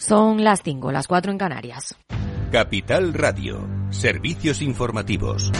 Son las 5, las 4 en Canarias. Capital Radio, servicios informativos.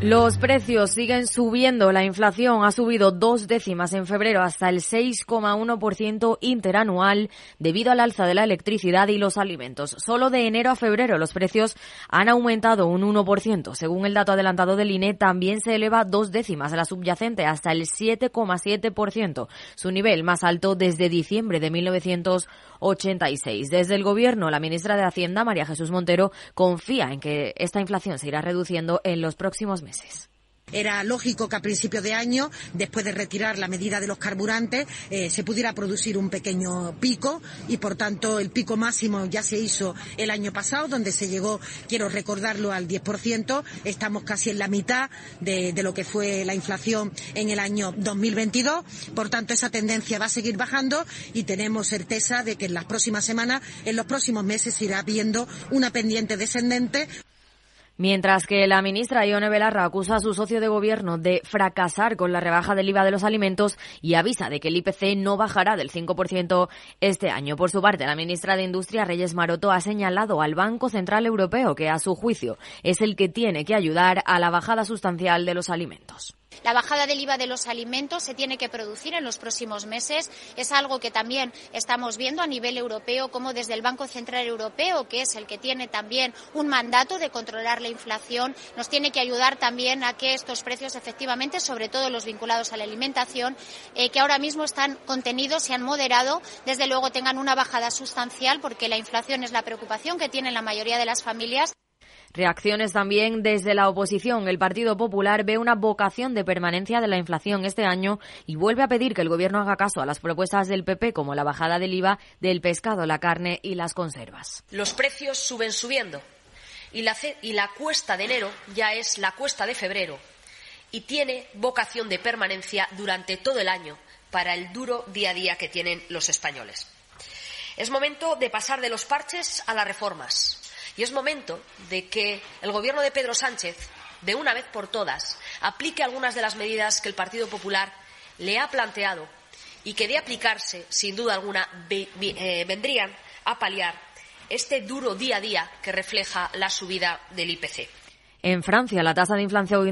Los precios siguen subiendo. La inflación ha subido dos décimas en febrero hasta el 6,1% interanual debido al alza de la electricidad y los alimentos. Solo de enero a febrero los precios han aumentado un 1%. Según el dato adelantado del INE, también se eleva dos décimas la subyacente hasta el 7,7%, su nivel más alto desde diciembre de 1986. Desde el Gobierno, la ministra de Hacienda, María Jesús Montero, confía en que esta inflación se irá reduciendo en los próximos meses. Era lógico que a principio de año, después de retirar la medida de los carburantes, eh, se pudiera producir un pequeño pico y, por tanto, el pico máximo ya se hizo el año pasado, donde se llegó, quiero recordarlo, al 10%. Estamos casi en la mitad de, de lo que fue la inflación en el año 2022. Por tanto, esa tendencia va a seguir bajando y tenemos certeza de que en las próximas semanas, en los próximos meses, se irá viendo una pendiente descendente. Mientras que la ministra Ione Belarra acusa a su socio de gobierno de fracasar con la rebaja del IVA de los alimentos y avisa de que el IPC no bajará del 5% este año. Por su parte, la ministra de Industria, Reyes Maroto, ha señalado al Banco Central Europeo que, a su juicio, es el que tiene que ayudar a la bajada sustancial de los alimentos. La bajada del IVA de los alimentos se tiene que producir en los próximos meses. Es algo que también estamos viendo a nivel europeo, como desde el Banco Central Europeo, que es el que tiene también un mandato de controlar la inflación, nos tiene que ayudar también a que estos precios, efectivamente, sobre todo los vinculados a la alimentación, eh, que ahora mismo están contenidos, se han moderado, desde luego tengan una bajada sustancial, porque la inflación es la preocupación que tienen la mayoría de las familias. Reacciones también desde la oposición. El Partido Popular ve una vocación de permanencia de la inflación este año y vuelve a pedir que el Gobierno haga caso a las propuestas del PP como la bajada del IVA del pescado, la carne y las conservas. Los precios suben subiendo y la, y la cuesta de enero ya es la cuesta de febrero y tiene vocación de permanencia durante todo el año para el duro día a día que tienen los españoles. Es momento de pasar de los parches a las reformas y es momento de que el Gobierno de Pedro Sánchez, de una vez por todas, aplique algunas de las medidas que el Partido Popular le ha planteado y que, de aplicarse, sin duda alguna, eh, vendrían a paliar este duro día a día que refleja la subida del IPC. En Francia, la tasa de inflación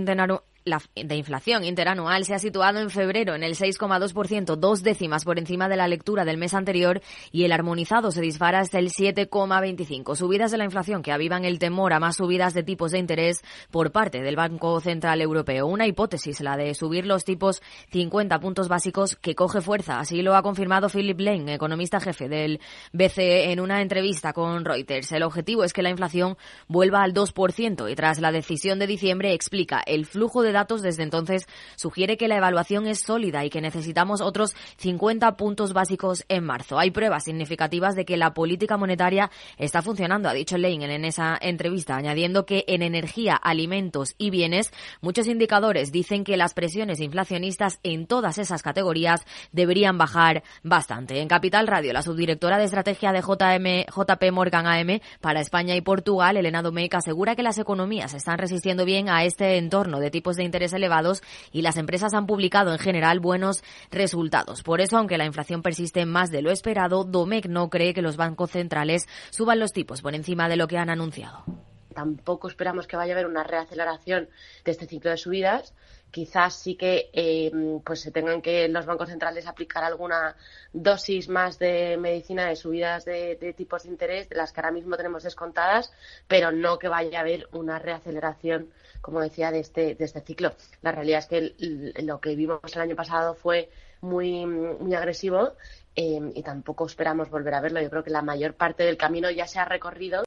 la de inflación interanual se ha situado en febrero en el 6,2%, dos décimas por encima de la lectura del mes anterior y el armonizado se dispara hasta el 7,25. Subidas de la inflación que avivan el temor a más subidas de tipos de interés por parte del Banco Central Europeo. Una hipótesis, la de subir los tipos 50 puntos básicos, que coge fuerza. Así lo ha confirmado Philip Lane, economista jefe del BCE, en una entrevista con Reuters. El objetivo es que la inflación vuelva al 2% y tras la decisión de diciembre explica el flujo de datos desde entonces sugiere que la evaluación es sólida y que necesitamos otros 50 puntos básicos en marzo. Hay pruebas significativas de que la política monetaria está funcionando, ha dicho Lane en esa entrevista, añadiendo que en energía, alimentos y bienes muchos indicadores dicen que las presiones inflacionistas en todas esas categorías deberían bajar bastante. En Capital Radio, la subdirectora de estrategia de JM, JP Morgan AM para España y Portugal, Elena Domecq, asegura que las economías están resistiendo bien a este entorno de tipos de interés elevados y las empresas han publicado en general buenos resultados. Por eso, aunque la inflación persiste más de lo esperado, Domecq no cree que los bancos centrales suban los tipos por encima de lo que han anunciado. Tampoco esperamos que vaya a haber una reaceleración de este ciclo de subidas. Quizás sí que eh, pues se tengan que los bancos centrales aplicar alguna dosis más de medicina de subidas de, de, tipos de interés, de las que ahora mismo tenemos descontadas, pero no que vaya a haber una reaceleración como decía, de este, de este ciclo. La realidad es que lo que vimos el año pasado fue muy, muy agresivo eh, y tampoco esperamos volver a verlo. Yo creo que la mayor parte del camino ya se ha recorrido.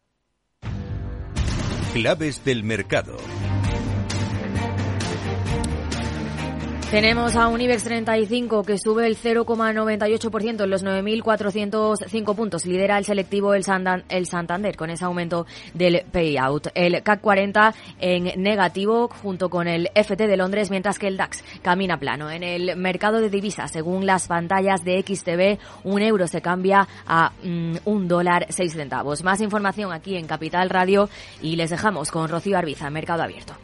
Claves del mercado. Tenemos a un IBEX 35 que sube el 0,98% en los 9.405 puntos. Lidera el selectivo el, Santander con ese aumento del payout. El CAC 40 en negativo junto con el FT de Londres, mientras que el DAX camina plano. En el mercado de divisas, según las pantallas de XTV, un euro se cambia a mm, un dólar seis centavos. Más información aquí en Capital Radio y les dejamos con Rocío Arbiza, Mercado Abierto.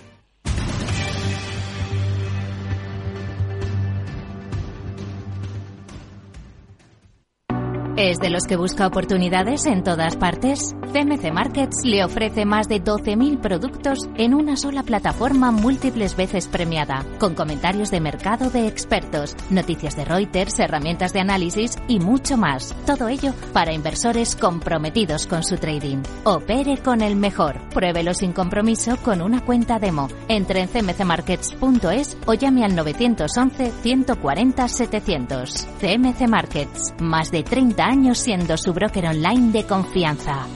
¿Es de los que busca oportunidades en todas partes? CMC Markets le ofrece más de 12.000 productos en una sola plataforma múltiples veces premiada, con comentarios de mercado de expertos, noticias de Reuters, herramientas de análisis y mucho más. Todo ello para inversores comprometidos con su trading. Opere con el mejor. Pruébelo sin compromiso con una cuenta demo. Entre en cmcmarkets.es o llame al 911 140 700. CMC Markets. Más de 30 años siendo su broker online de confianza.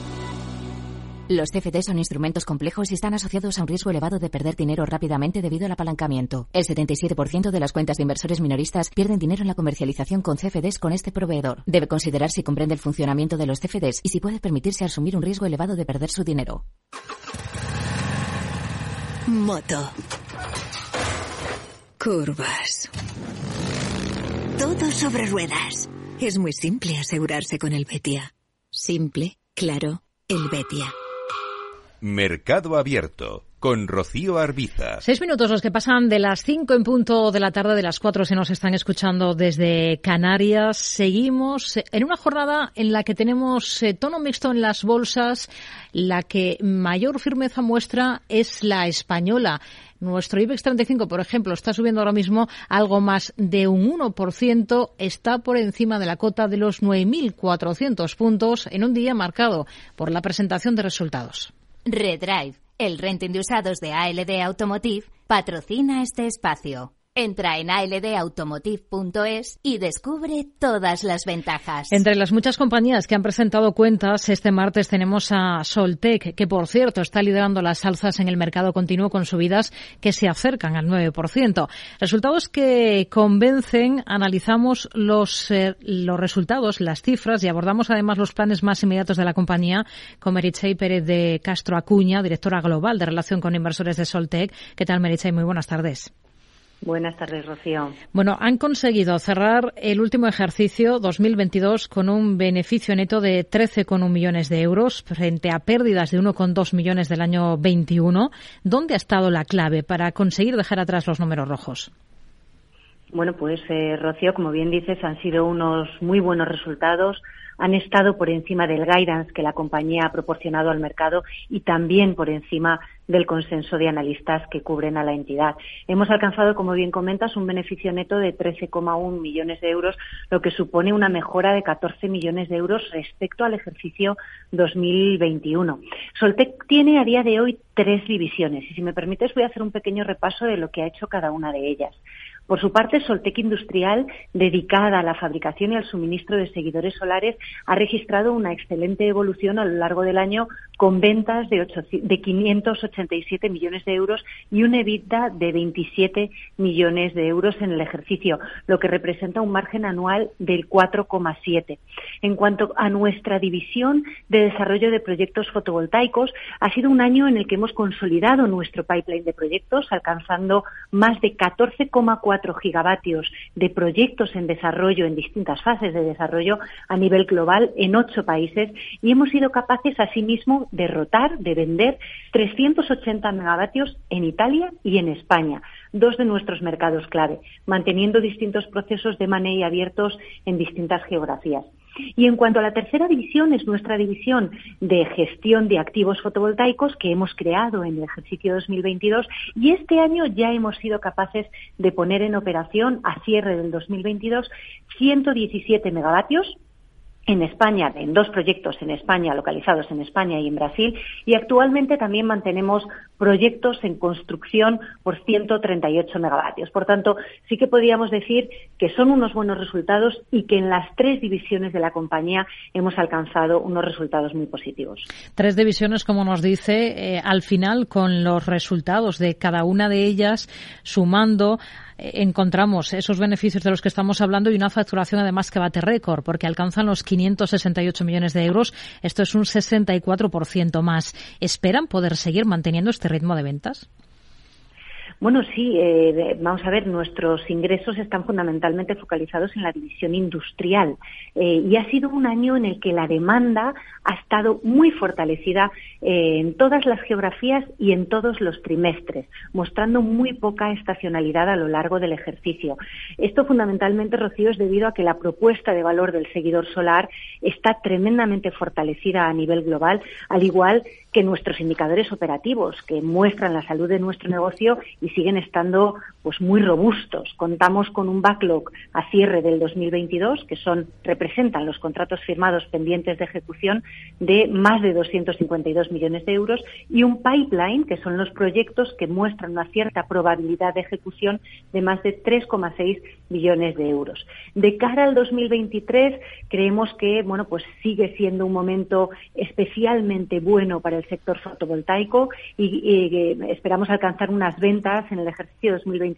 Los CFD son instrumentos complejos y están asociados a un riesgo elevado de perder dinero rápidamente debido al apalancamiento. El 77% de las cuentas de inversores minoristas pierden dinero en la comercialización con CFDs con este proveedor. Debe considerar si comprende el funcionamiento de los CFDs y si puede permitirse asumir un riesgo elevado de perder su dinero. Moto. Curvas. Todo sobre ruedas. Es muy simple asegurarse con el Betia. Simple, claro, el Betia. Mercado Abierto con Rocío Arbiza. Seis minutos los que pasan de las cinco en punto de la tarde, de las cuatro se nos están escuchando desde Canarias. Seguimos en una jornada en la que tenemos eh, tono mixto en las bolsas. La que mayor firmeza muestra es la española. Nuestro IBEX 35, por ejemplo, está subiendo ahora mismo algo más de un 1%, está por encima de la cota de los 9.400 puntos en un día marcado por la presentación de resultados. Redrive, el renting de usados de ALD Automotive, patrocina este espacio. Entra en aldautomotive.es y descubre todas las ventajas. Entre las muchas compañías que han presentado cuentas, este martes tenemos a Soltec, que por cierto está liderando las alzas en el mercado continuo con subidas que se acercan al 9%. Resultados que convencen, analizamos los, eh, los resultados, las cifras y abordamos además los planes más inmediatos de la compañía con Meritxey Pérez de Castro Acuña, directora global de relación con inversores de Soltec. ¿Qué tal, Meritxey? Muy buenas tardes. Buenas tardes, Rocío. Bueno, han conseguido cerrar el último ejercicio 2022 con un beneficio neto de 13,1 millones de euros frente a pérdidas de 1,2 millones del año 21. ¿Dónde ha estado la clave para conseguir dejar atrás los números rojos? Bueno, pues eh, Rocío, como bien dices, han sido unos muy buenos resultados han estado por encima del guidance que la compañía ha proporcionado al mercado y también por encima del consenso de analistas que cubren a la entidad. Hemos alcanzado, como bien comentas, un beneficio neto de 13,1 millones de euros, lo que supone una mejora de 14 millones de euros respecto al ejercicio 2021. Soltec tiene a día de hoy tres divisiones y, si me permites, voy a hacer un pequeño repaso de lo que ha hecho cada una de ellas. Por su parte, Soltec Industrial, dedicada a la fabricación y al suministro de seguidores solares, ha registrado una excelente evolución a lo largo del año con ventas de, 587 millones de euros y un EBITDA de 27 millones de euros en el ejercicio, lo que representa un margen anual del 4,7. En cuanto a nuestra división de desarrollo de proyectos fotovoltaicos, ha sido un año en el que hemos consolidado nuestro pipeline de proyectos, alcanzando más de 14,4 gigavatios de proyectos en desarrollo en distintas fases de desarrollo a nivel global en ocho países y hemos sido capaces asimismo derrotar, de vender 380 megavatios en Italia y en España, dos de nuestros mercados clave, manteniendo distintos procesos de money abiertos en distintas geografías. Y en cuanto a la tercera división, es nuestra división de gestión de activos fotovoltaicos que hemos creado en el ejercicio 2022 y este año ya hemos sido capaces de poner en operación a cierre del 2022 117 megavatios en España, en dos proyectos en España, localizados en España y en Brasil, y actualmente también mantenemos proyectos en construcción por 138 megavatios. Por tanto, sí que podríamos decir que son unos buenos resultados y que en las tres divisiones de la compañía hemos alcanzado unos resultados muy positivos. Tres divisiones, como nos dice, eh, al final con los resultados de cada una de ellas sumando encontramos esos beneficios de los que estamos hablando y una facturación además que bate récord porque alcanzan los 568 millones de euros. Esto es un 64% más. ¿Esperan poder seguir manteniendo este ritmo de ventas? Bueno, sí, eh, vamos a ver, nuestros ingresos están fundamentalmente focalizados en la división industrial eh, y ha sido un año en el que la demanda ha estado muy fortalecida eh, en todas las geografías y en todos los trimestres, mostrando muy poca estacionalidad a lo largo del ejercicio. Esto fundamentalmente, Rocío, es debido a que la propuesta de valor del seguidor solar está tremendamente fortalecida a nivel global, al igual que nuestros indicadores operativos, que muestran la salud de nuestro negocio y siguen estando pues muy robustos. Contamos con un backlog a cierre del 2022, que son representan los contratos firmados pendientes de ejecución de más de 252 millones de euros y un pipeline, que son los proyectos que muestran una cierta probabilidad de ejecución de más de 3,6 millones de euros. De cara al 2023, creemos que bueno, pues sigue siendo un momento especialmente bueno para el sector fotovoltaico y, esperamos alcanzar unas ventas en el ejercicio 2023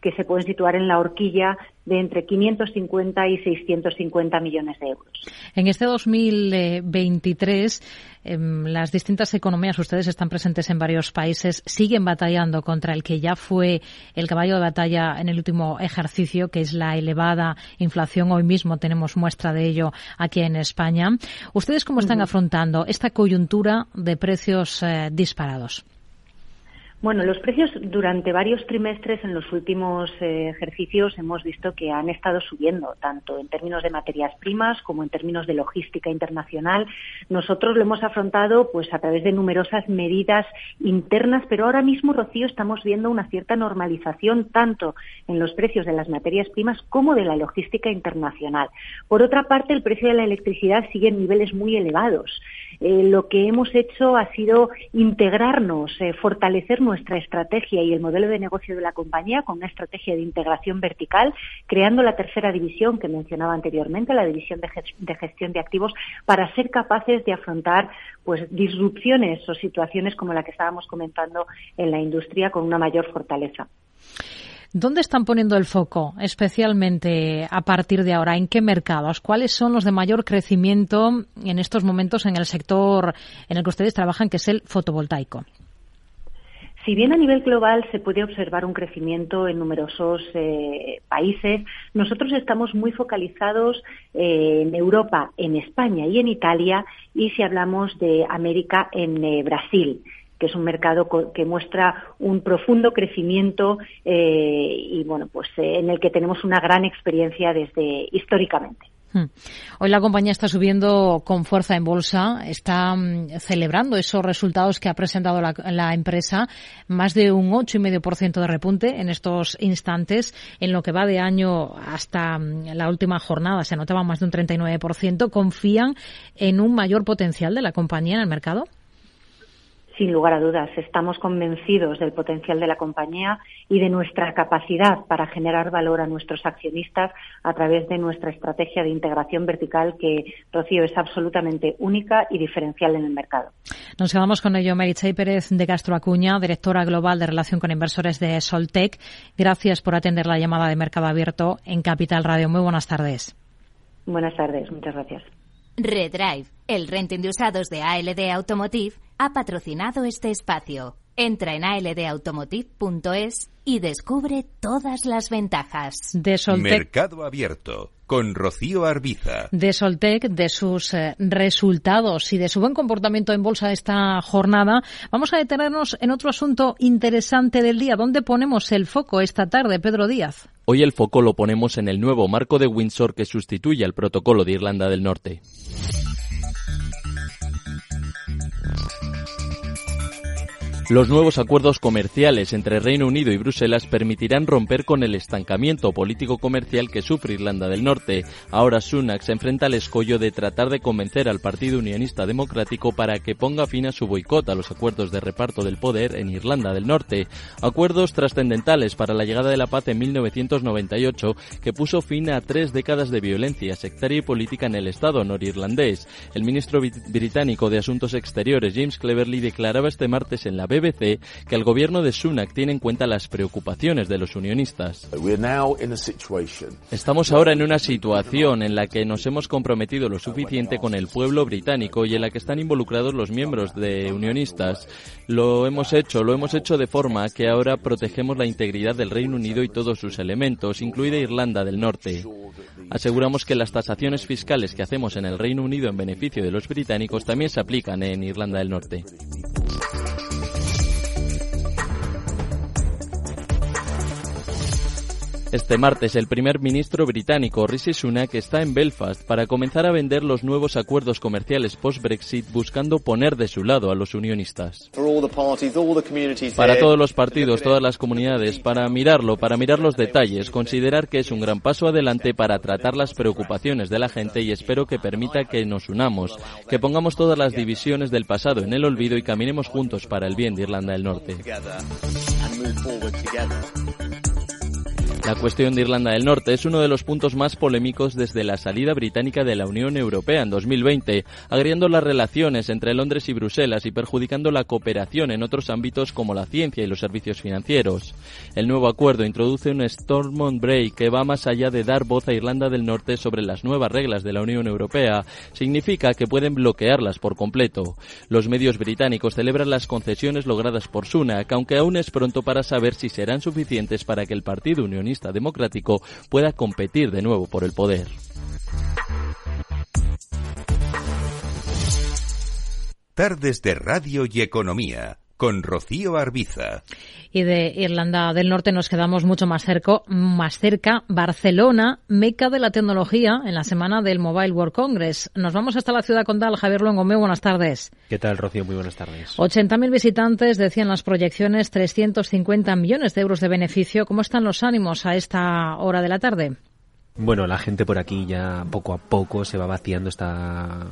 que se pueden situar en la horquilla de entre 550 y 650 millones de euros. En este 2023, em, las distintas economías, ustedes están presentes en varios países, siguen batallando contra el que ya fue el caballo de batalla en el último ejercicio, que es la elevada inflación. Hoy mismo tenemos muestra de ello aquí en España. ¿Ustedes cómo están afrontando esta coyuntura de precios eh, disparados? Bueno, los precios durante varios trimestres en los últimos eh, ejercicios hemos visto que han estado subiendo, tanto en términos de materias primas como en términos de logística internacional. Nosotros lo hemos afrontado pues a través de numerosas medidas internas, pero ahora mismo, Rocío, estamos viendo una cierta normalización tanto en los precios de las materias primas como de la logística internacional. Por otra parte, el precio de la electricidad sigue en niveles muy elevados. Eh, lo que hemos hecho ha sido integrarnos, eh, fortalecer nuestra estrategia y el modelo de negocio de la compañía con una estrategia de integración vertical, creando la tercera división que mencionaba anteriormente, la división de, gestión de activos, para ser capaces de afrontar pues disrupciones o situaciones como la que estábamos comentando en la industria con una mayor fortaleza. ¿Dónde están poniendo el foco especialmente a partir de ahora? ¿En qué mercados? ¿Cuáles son los de mayor crecimiento en estos momentos en el sector en el que ustedes trabajan, que es el fotovoltaico? Si bien a nivel global se puede observar un crecimiento en numerosos eh, países, nosotros estamos muy focalizados eh, en Europa, en España y en Italia, y si hablamos de América, en eh, Brasil que es un mercado que muestra un profundo crecimiento y bueno pues en el que tenemos una gran experiencia desde históricamente. Hmm. Hoy la compañía está subiendo con fuerza en bolsa, está mm, celebrando esos resultados que ha presentado la, empresa, más de un 8,5% de repunte en estos instantes. En lo que va de año hasta mm, la última jornada se notaba más de un 39%. ¿Confían en un mayor potencial de la compañía en el mercado? Sin lugar a dudas, estamos convencidos del potencial de la compañía y de nuestra capacidad para generar valor a nuestros accionistas a través de nuestra estrategia de integración vertical que, Rocío, es absolutamente única y diferencial en el mercado. Nos quedamos con ello. Meritxell Pérez de Castro Acuña, directora global de Relación con Inversores de Soltec. Gracias por atender la llamada de Mercado Abierto en Capital Radio. Muy buenas tardes. Buenas tardes. Muchas gracias. Redrive, el renting de usados de ALD Automotive, ha patrocinado este espacio. Entra en aldautomotive.es y descubre todas las ventajas. De Soltec. Mercado abierto con Rocío Arbiza. De Soltec, de sus eh, resultados y de su buen comportamiento en bolsa esta jornada, vamos a detenernos en otro asunto interesante del día. ¿Dónde ponemos el foco esta tarde, Pedro Díaz? Hoy el foco lo ponemos en el nuevo marco de Windsor que sustituye al protocolo de Irlanda del Norte. Los nuevos acuerdos comerciales entre Reino Unido y Bruselas permitirán romper con el estancamiento político-comercial que sufre Irlanda del Norte. Ahora Sunak se enfrenta al escollo de tratar de convencer al Partido Unionista Democrático para que ponga fin a su boicot a los acuerdos de reparto del poder en Irlanda del Norte. Acuerdos trascendentales para la llegada de la paz en 1998 que puso fin a tres décadas de violencia sectaria y política en el Estado norirlandés. El ministro británico de Asuntos Exteriores James Cleverly declaraba este martes en la BBC que el gobierno de Sunak tiene en cuenta las preocupaciones de los unionistas. Estamos ahora en una situación en la que nos hemos comprometido lo suficiente con el pueblo británico y en la que están involucrados los miembros de unionistas. Lo hemos hecho, lo hemos hecho de forma que ahora protegemos la integridad del Reino Unido y todos sus elementos, incluida Irlanda del Norte. Aseguramos que las tasaciones fiscales que hacemos en el Reino Unido en beneficio de los británicos también se aplican en Irlanda del Norte. Este martes, el primer ministro británico Rishi Sunak está en Belfast para comenzar a vender los nuevos acuerdos comerciales post-Brexit buscando poner de su lado a los unionistas. Para todos los partidos, todas las comunidades, para mirarlo, para mirar los detalles, considerar que es un gran paso adelante para tratar las preocupaciones de la gente y espero que permita que nos unamos, que pongamos todas las divisiones del pasado en el olvido y caminemos juntos para el bien de Irlanda del Norte. La cuestión de Irlanda del Norte es uno de los puntos más polémicos desde la salida británica de la Unión Europea en 2020, agriando las relaciones entre Londres y Bruselas y perjudicando la cooperación en otros ámbitos como la ciencia y los servicios financieros. El nuevo acuerdo introduce un Stormont Break que va más allá de dar voz a Irlanda del Norte sobre las nuevas reglas de la Unión Europea. Significa que pueden bloquearlas por completo. Los medios británicos celebran las concesiones logradas por Sunak, aunque aún es pronto para saber si serán suficientes para que el Partido Unionista democrático pueda competir de nuevo por el poder. Tardes de Radio y Economía con Rocío Arbiza. Y de Irlanda del Norte nos quedamos mucho más cerca, más cerca, Barcelona, meca de la tecnología en la semana del Mobile World Congress. Nos vamos hasta la ciudad condal. Javier Luengo, muy buenas tardes. ¿Qué tal, Rocío? Muy buenas tardes. 80.000 visitantes, decían las proyecciones, 350 millones de euros de beneficio. ¿Cómo están los ánimos a esta hora de la tarde? Bueno, la gente por aquí ya poco a poco se va vaciando esta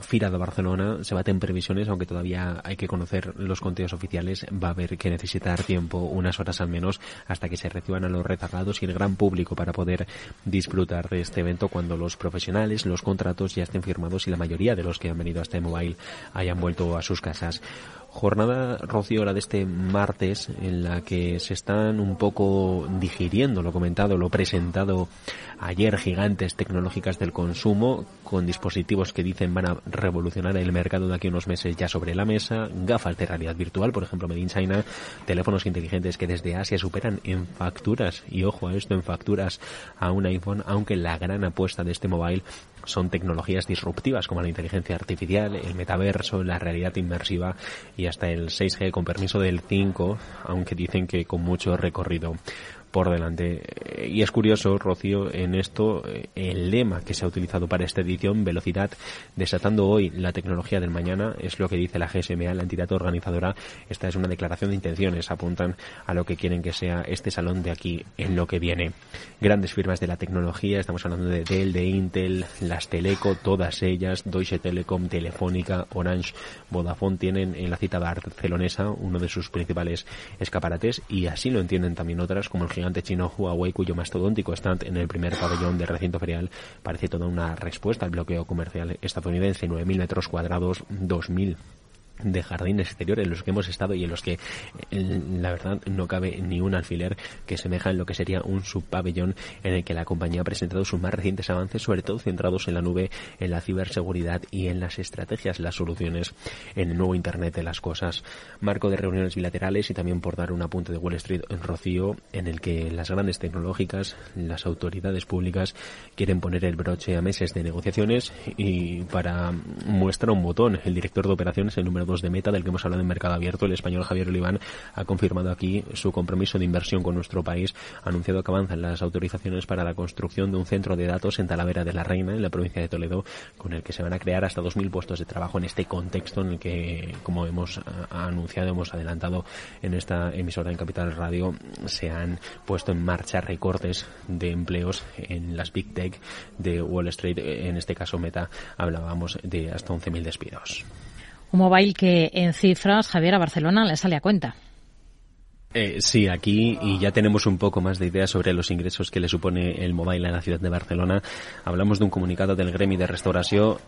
fira de Barcelona, se baten previsiones, aunque todavía hay que conocer los conteos oficiales, va a haber que necesitar tiempo, unas horas al menos, hasta que se reciban a los rezagados y el gran público para poder disfrutar de este evento cuando los profesionales, los contratos ya estén firmados y la mayoría de los que han venido a este mobile hayan vuelto a sus casas. Jornada, Rocío, la de este martes, en la que se están un poco digiriendo lo comentado, lo presentado ayer, gigantes tecnológicas del consumo, con dispositivos que dicen van a revolucionar el mercado de aquí a unos meses ya sobre la mesa, gafas de realidad virtual, por ejemplo, Made in China, teléfonos inteligentes que desde Asia superan en facturas, y ojo a esto, en facturas a un iPhone, aunque la gran apuesta de este mobile son tecnologías disruptivas como la inteligencia artificial, el metaverso, la realidad inmersiva y hasta el 6G con permiso del 5, aunque dicen que con mucho recorrido por delante. Y es curioso, Rocío, en esto eh, el lema que se ha utilizado para esta edición, velocidad, desatando hoy la tecnología del mañana, es lo que dice la GSMA, la entidad organizadora. Esta es una declaración de intenciones, apuntan a lo que quieren que sea este salón de aquí en lo que viene. Grandes firmas de la tecnología, estamos hablando de Dell, de Intel, las Teleco, todas ellas, Deutsche Telekom, Telefónica, Orange, Vodafone tienen en la cita barcelonesa uno de sus principales escaparates y así lo entienden también otras como el gigante chino Huawei, cuyo mastodóntico stand en el primer pabellón del recinto ferial parece toda una respuesta al bloqueo comercial estadounidense, 9.000 metros cuadrados, 2.000 de jardines exteriores en los que hemos estado y en los que la verdad no cabe ni un alfiler que semeja en lo que sería un subpabellón en el que la compañía ha presentado sus más recientes avances, sobre todo centrados en la nube, en la ciberseguridad y en las estrategias, las soluciones en el nuevo Internet de las cosas. Marco de reuniones bilaterales y también por dar un apunte de Wall Street en Rocío, en el que las grandes tecnológicas, las autoridades públicas quieren poner el broche a meses de negociaciones y para muestra un botón, el director de operaciones, el número de Meta, del que hemos hablado en Mercado Abierto, el español Javier Oliván, ha confirmado aquí su compromiso de inversión con nuestro país, ha anunciado que avanzan las autorizaciones para la construcción de un centro de datos en Talavera de la Reina, en la provincia de Toledo, con el que se van a crear hasta 2.000 puestos de trabajo en este contexto en el que, como hemos anunciado, hemos adelantado en esta emisora en Capital Radio, se han puesto en marcha recortes de empleos en las Big Tech de Wall Street, en este caso Meta, hablábamos de hasta 11.000 despidos. Un mobile que en cifras, Javier, a Barcelona le sale a cuenta. Eh, sí, aquí y ya tenemos un poco más de idea sobre los ingresos que le supone el mobile a la ciudad de Barcelona. Hablamos de un comunicado del gremio de restauración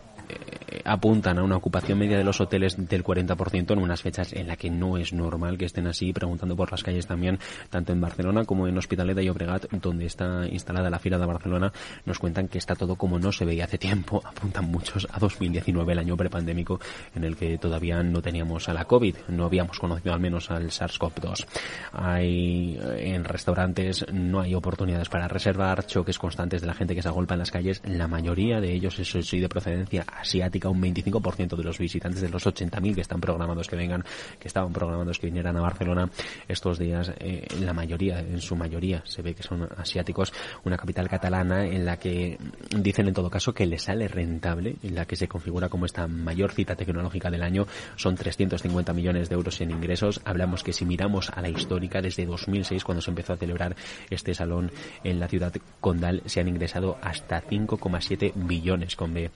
apuntan a una ocupación media de los hoteles del 40% en unas fechas en las que no es normal que estén así, preguntando por las calles también, tanto en Barcelona como en Hospitalet de Llobregat, donde está instalada la Fira de Barcelona, nos cuentan que está todo como no se veía hace tiempo, apuntan muchos a 2019, el año prepandémico, en el que todavía no teníamos a la COVID, no habíamos conocido al menos al SARS-CoV-2. Hay en restaurantes no hay oportunidades para reservar, choques constantes de la gente que se agolpa en las calles, la mayoría de ellos es sí de procedencia asiática, un 25% de los visitantes de los 80.000 que están programados que vengan, que estaban programados que vinieran a Barcelona estos días, eh, la mayoría, en su mayoría, se ve que son asiáticos, una capital catalana en la que dicen en todo caso que le sale rentable, en la que se configura como esta mayor cita tecnológica del año, son 350 millones de euros en ingresos. Hablamos que si miramos a la histórica, desde 2006, cuando se empezó a celebrar este salón en la ciudad condal, se han ingresado hasta 5,7 billones con B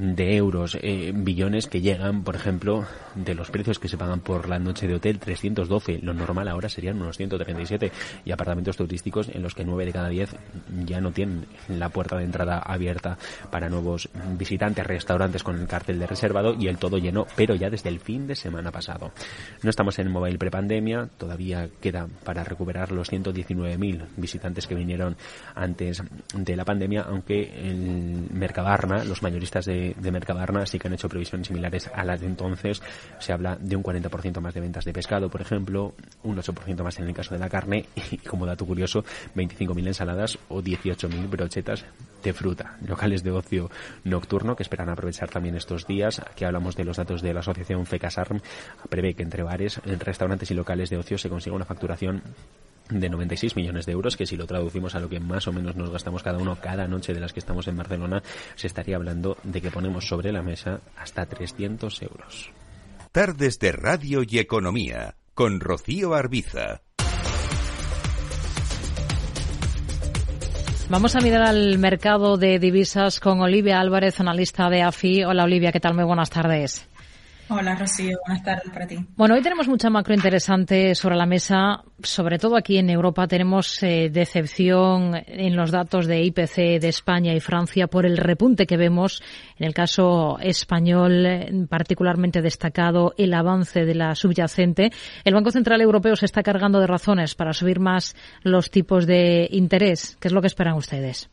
de euros, eh, billones que llegan, por ejemplo, de los precios que se pagan por la noche de hotel, 312. Lo normal ahora serían unos 137. Y apartamentos turísticos en los que 9 de cada 10 ya no tienen la puerta de entrada abierta para nuevos visitantes, restaurantes con el cartel de reservado y el todo lleno, pero ya desde el fin de semana pasado. No estamos en mobile prepandemia, todavía queda para recuperar los 119.000 visitantes que vinieron antes de la pandemia, aunque el Mercabarna, los mayoristas de de, Mercabarna sí que han hecho previsiones similares a las de entonces. Se habla de un 40% más de ventas de pescado, por ejemplo, un 8% más en el caso de la carne y, como dato curioso, 25.000 ensaladas o 18.000 brochetas de fruta. Locales de ocio nocturno que esperan aprovechar también estos días. Aquí hablamos de los datos de la asociación FECASARM. Prevé que entre bares, restaurantes y locales de ocio se consiga una facturación de 96 millones de euros, que si lo traducimos a lo que más o menos nos gastamos cada uno cada noche de las que estamos en Barcelona, se estaría hablando de que ponemos sobre la mesa hasta 300 euros. Tardes de Radio y Economía, con Rocío Arbiza. Vamos a mirar al mercado de divisas con Olivia Álvarez, analista de AFI. Hola Olivia, ¿qué tal? Muy buenas tardes. Hola Rocío, buenas tardes para ti. Bueno, hoy tenemos mucha macro interesante sobre la mesa, sobre todo aquí en Europa tenemos eh, decepción en los datos de IPC de España y Francia por el repunte que vemos en el caso español, particularmente destacado el avance de la subyacente. El Banco Central Europeo se está cargando de razones para subir más los tipos de interés. ¿Qué es lo que esperan ustedes?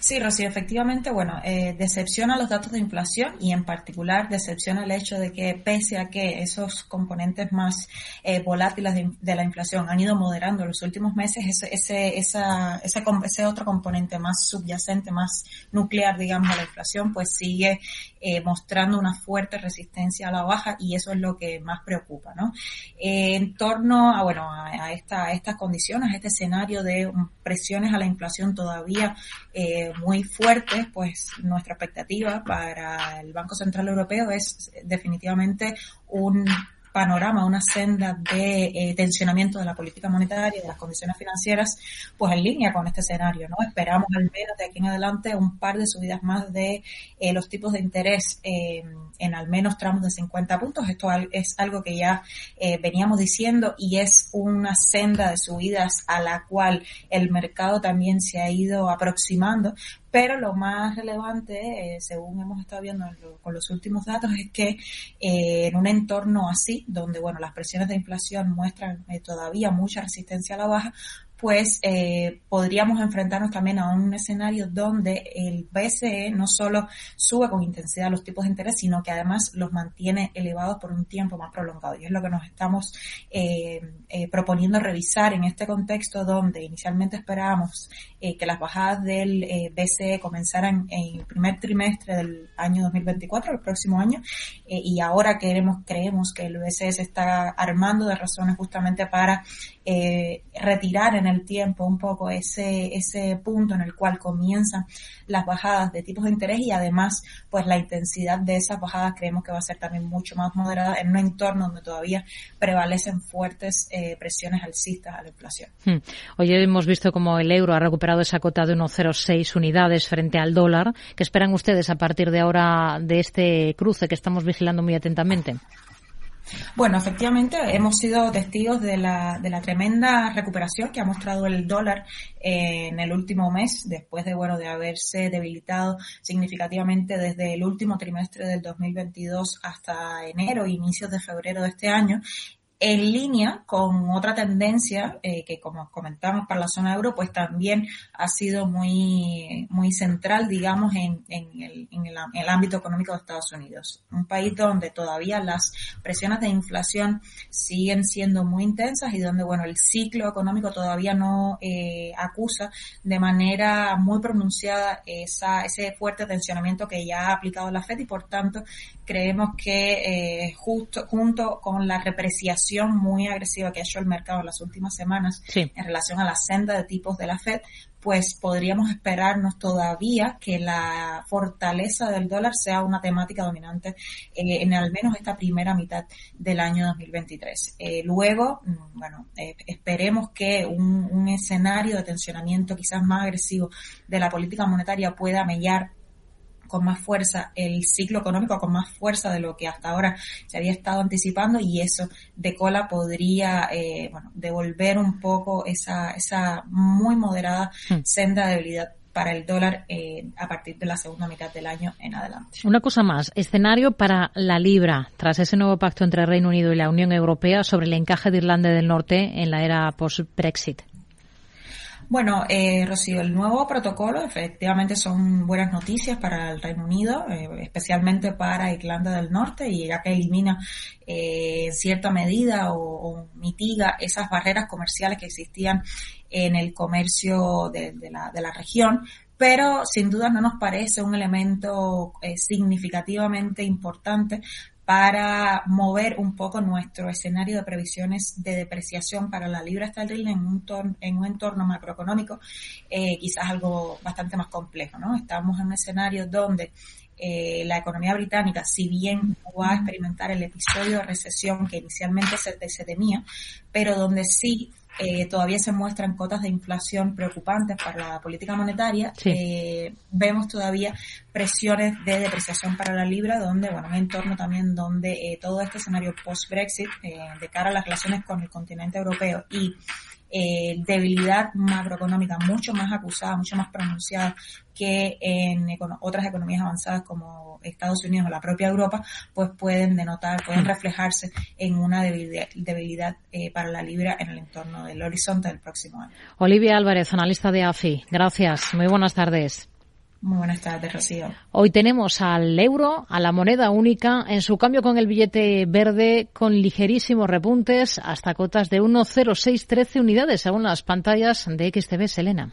Sí, Rocío, efectivamente, bueno, eh, decepciona los datos de inflación y en particular decepciona el hecho de que pese a que esos componentes más eh, volátiles de, la inflación han ido moderando en los últimos meses, ese, ese, esa, ese, ese otro componente más subyacente, más nuclear, digamos, a la inflación, pues sigue eh, mostrando una fuerte resistencia a la baja y eso es lo que más preocupa, ¿no? Eh, en torno a, bueno, a, esta, a estas condiciones, este escenario de presiones a la inflación todavía eh, muy fuertes, pues nuestra expectativa para el Banco Central Europeo es definitivamente un panorama, una senda de eh, tensionamiento de la política monetaria y de las condiciones financieras, pues en línea con este escenario, ¿no? Esperamos al menos de aquí en adelante un par de subidas más de eh, los tipos de interés eh, en al menos tramos de 50 puntos. Esto es algo que ya veníamos diciendo y es una senda de subidas a la cual el mercado también se ha ido aproximando pero lo más relevante, eh, según hemos estado viendo con los últimos datos, es que eh, en un entorno así, donde bueno las presiones de inflación muestran eh, todavía mucha resistencia a la baja, pues eh, podríamos enfrentarnos también a un escenario donde el BCE no solo sube con intensidad los tipos de interés, sino que además los mantiene elevados por un tiempo más prolongado. Y es lo que nos estamos eh, eh, proponiendo revisar en este contexto donde inicialmente esperábamos que las bajadas del BCE comenzaran en el primer trimestre del año 2024, el próximo año, y ahora queremos, creemos que el BCE se está armando de razones justamente para retirar en el tiempo un poco ese, ese punto en el cual comienzan las bajadas de tipos de interés y además pues la intensidad de esas bajadas creemos que va a ser también mucho más moderada en un entorno donde todavía prevalecen fuertes eh, presiones alcistas a la inflación. Hmm. Hoy hemos visto como el euro ha recuperado esa cota de 1,06 unidades frente al dólar. ¿Qué esperan ustedes a partir de ahora de este cruce que estamos vigilando muy atentamente? Bueno, efectivamente hemos sido testigos de la, de la tremenda recuperación que ha mostrado el dólar eh, en el último mes, después de bueno de haberse debilitado significativamente desde el último trimestre del 2022 hasta enero, inicios de febrero de este año, en línea con otra tendencia eh, que, como comentamos para la zona euro, pues también ha sido muy, muy central, digamos, en, en, el, en, el, ámbito económico de Estados Unidos. Un país donde todavía las presiones de inflación siguen siendo muy intensas y donde, bueno, el ciclo económico todavía no eh, acusa de manera muy pronunciada esa, ese fuerte tensionamiento que ya ha aplicado la Fed y, por tanto, creemos que eh, justo junto con la muy agresiva que ha hecho el mercado en las últimas semanas en relación a la senda de tipos de la Fed, pues podríamos esperarnos todavía que la fortaleza del dólar sea una temática dominante eh, en al menos esta primera mitad del año 2023. Eh, luego, mm, bueno, eh, esperemos que un, un escenario de tensionamiento quizás más agresivo de la política monetaria pueda mellar con más fuerza el ciclo económico, con más fuerza de lo que hasta ahora se había estado anticipando y eso de cola podría eh, bueno, devolver un poco esa, esa muy moderada hmm. senda de debilidad para el dólar eh, a partir de la segunda mitad del año en adelante. Una cosa más, escenario para la libra tras ese nuevo pacto entre Reino Unido y la Unión Europea sobre el encaje de Irlanda del Norte en la era post-Brexit. Bueno, eh, Rocío, el nuevo protocolo efectivamente son buenas noticias para el Reino Unido, eh, especialmente para Irlanda del Norte, y ya que elimina eh, en cierta medida o, mitiga esas barreras comerciales que existían en el comercio de, la, de la región, pero sin duda no nos parece un elemento eh, significativamente importante para mover un poco nuestro escenario de previsiones de depreciación para la libra esterlina en un, en un entorno macroeconómico, eh, quizás algo bastante más complejo, ¿no? Estamos en un escenario donde eh, la economía británica, si bien no va a experimentar el episodio de recesión que inicialmente se, se temía, pero donde sí eh, todavía se muestran cotas de inflación preocupantes para la política monetaria. Eh, vemos todavía presiones de depreciación para la libra, donde, bueno, un entorno también donde eh, todo este escenario post-Brexit, de cara a las relaciones con el continente europeo y debilidad macroeconómica mucho más acusada, mucho más pronunciada que en otras economías avanzadas como Estados Unidos o la propia Europa, pues pueden denotar, pueden mm. reflejarse en una debilidad, eh, para la libra en el entorno del horizonte del próximo año. Olivia Álvarez, analista de AFI. Gracias. Muy buenas tardes. Muy buenas tardes, Rocío. Hoy tenemos al euro, a la moneda única, en su cambio con el billete verde, con ligerísimos repuntes hasta cotas de 1,0613 unidades, según las pantallas de XTB Selena.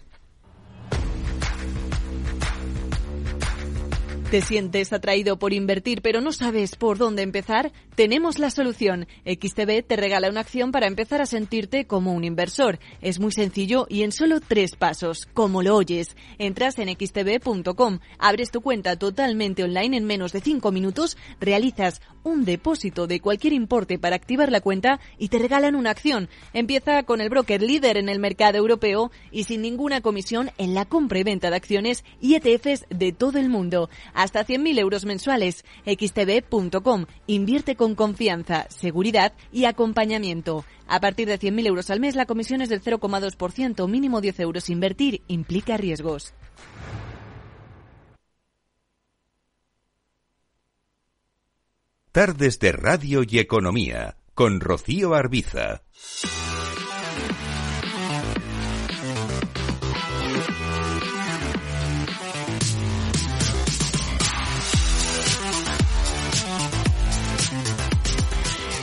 ¿Te sientes atraído por invertir pero no sabes por dónde empezar? Tenemos la solución. XTB te regala una acción para empezar a sentirte como un inversor. Es muy sencillo y en solo tres pasos, como lo oyes. Entras en xtb.com, abres tu cuenta totalmente online en menos de cinco minutos, realizas un depósito de cualquier importe para activar la cuenta y te regalan una acción. Empieza con el broker líder en el mercado europeo y sin ninguna comisión en la compra y venta de acciones y ETFs de todo el mundo hasta 100.000 euros mensuales. xtb.com. Invierte con confianza, seguridad y acompañamiento. A partir de 100.000 euros al mes, la comisión es del 0,2%, mínimo 10 euros. Invertir implica riesgos. Tardes de Radio y Economía, con Rocío Arbiza.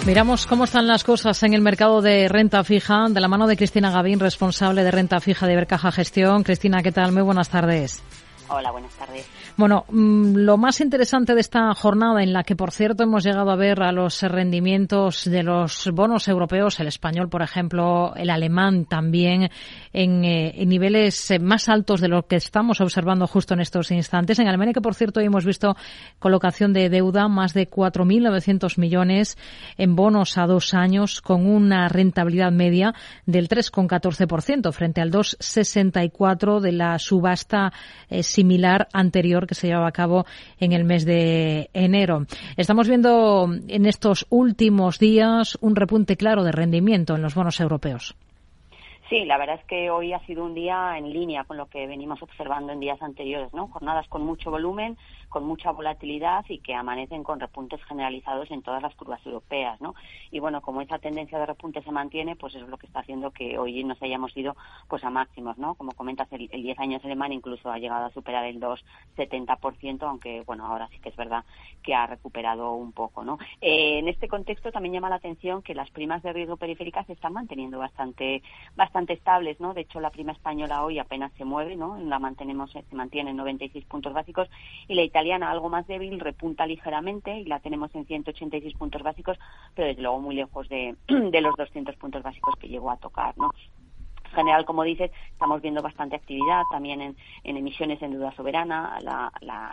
Miramos cómo están las cosas en el mercado de renta fija, de la mano de Cristina Gavín, responsable de renta fija de Bercaja Gestión. Cristina, ¿qué tal? Muy buenas tardes. Hola, buenas tardes. Bueno, mm, lo más interesante de esta jornada, en la que, por cierto, hemos llegado a ver a los rendimientos de los bonos europeos, el español, por ejemplo, el alemán también, en, eh, niveles eh, más altos de lo que estamos observando justo en estos instantes. En Alemania, que, por cierto, hoy hemos visto colocación de deuda, más de 4.900 millones en bonos a dos años, con una rentabilidad media del 3,14% frente al 2,64% de la subasta eh, similar anterior que se llevaba a cabo en el mes de enero. Estamos viendo en estos últimos días un repunte claro de rendimiento en los bonos europeos. Sí, la verdad es que hoy ha sido un día en línea con lo que venimos observando en días anteriores, ¿no? Jornadas con mucho volumen, con mucha volatilidad y que amanecen con repuntes generalizados en todas las curvas europeas, ¿no? Y bueno, como esa tendencia de repunte se mantiene, pues eso es lo que está haciendo que hoy nos hayamos ido pues a máximos, ¿no? Como comentas, el, 10 años alemán incluso ha llegado a superar el 2,70%, aunque bueno, ahora sí que es verdad que ha recuperado un poco, ¿no? Eh, en este contexto también llama la atención que las primas de riesgo periféricas se están manteniendo bastante bastante estables, ¿no? De hecho, la prima española hoy apenas se mueve, ¿no? La mantenemos, se mantiene en 96 puntos básicos y la italiana, algo más débil, repunta ligeramente y la tenemos en 186 puntos básicos, pero desde luego muy lejos de, de los 200 puntos básicos que llegó a tocar, ¿no? General, como dices, estamos viendo bastante actividad también en, emisiones en deuda soberana, la,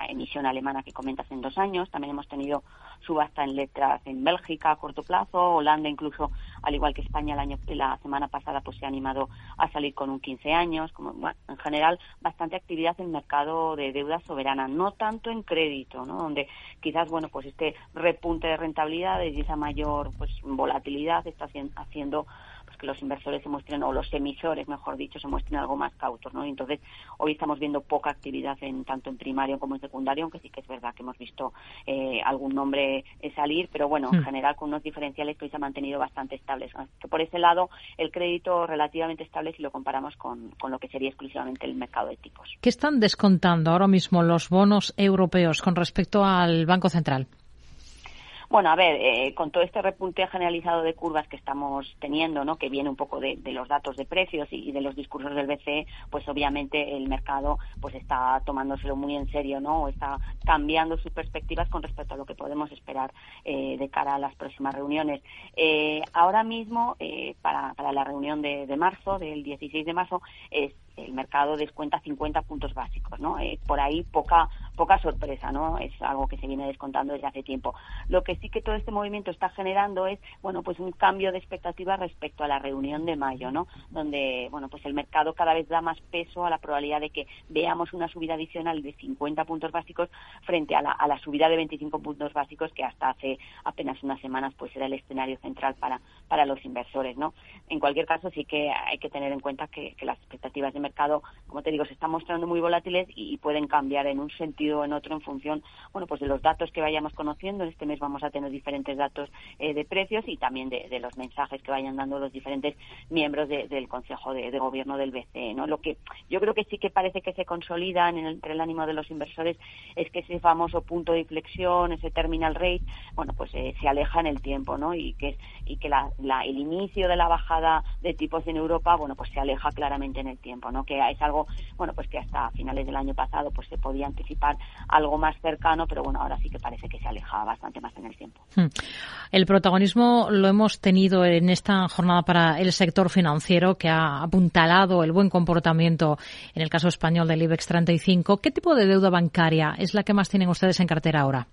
emisión alemana que comentas en dos años, también hemos tenido subasta en letras en Bélgica a corto plazo, Holanda incluso, al igual que España el año, la semana pasada, pues se ha animado a salir con un 15 años, como, en general bastante actividad en el mercado de deuda soberana, no tanto en crédito, ¿no? donde quizás, bueno, pues este repunte de rentabilidades y esa mayor pues volatilidad está haciendo que los inversores se muestren, o los emisores, mejor dicho, se muestren algo más cautos, ¿no? Entonces, hoy estamos viendo poca actividad en tanto en primario como en secundario, aunque sí que es verdad que hemos visto eh, algún nombre eh, salir, pero bueno, en hmm. general con unos diferenciales que hoy se han mantenido bastante estables. Que por ese lado, el crédito relativamente estable si lo comparamos con, con lo que sería exclusivamente el mercado de tipos. ¿Qué están descontando ahora mismo los bonos europeos con respecto al Banco Central? Bueno, a ver, eh, con todo este repunte generalizado de curvas que estamos teniendo, ¿no? que viene un poco de, los datos de precios y, de los discursos del BCE, pues obviamente el mercado pues está tomándoselo muy en serio, ¿no? O está cambiando sus perspectivas con respecto a lo que podemos esperar eh, de cara a las próximas reuniones. Eh, ahora mismo, para, para, la reunión de, de marzo, del 16 de marzo, es el mercado descuenta 50 puntos básicos, ¿no? Eh, por ahí poca poca sorpresa, ¿no? Es algo que se viene descontando desde hace tiempo. Lo que sí que todo este movimiento está generando es, bueno, pues un cambio de expectativa respecto a la reunión de mayo, ¿no? Donde, bueno, pues el mercado cada vez da más peso a la probabilidad de que veamos una subida adicional de 50 puntos básicos frente a la, a la subida de 25 puntos básicos que hasta hace apenas unas semanas pues era el escenario central para, para los inversores, ¿no? En cualquier caso sí que hay que tener en cuenta que, que las expectativas de mercado, como te digo, se están mostrando muy volátiles y, pueden cambiar en un sentido o en otro en función, bueno, pues de los datos que vayamos conociendo. Este mes vamos a tener diferentes datos eh, de precios y también de, los mensajes que vayan dando los diferentes miembros del Consejo de, Gobierno del BCE, ¿no? Lo que yo creo que sí que parece que se consolida entre el ánimo de los inversores es que ese famoso punto de inflexión, ese terminal rate, bueno, pues eh, se aleja en el tiempo, ¿no? Y que y que la, el inicio de la bajada de tipos en Europa, bueno, pues se aleja claramente en el tiempo, ¿no? Que es algo, bueno, pues que hasta finales del año pasado pues se podía anticipar algo más cercano, pero bueno, ahora sí que parece que se aleja bastante más en el tiempo. Hmm. El protagonismo lo hemos tenido en esta jornada para el sector financiero que ha apuntalado el buen comportamiento en el caso español del IBEX 35. ¿Qué tipo de deuda bancaria es la que más tienen ustedes en cartera ahora?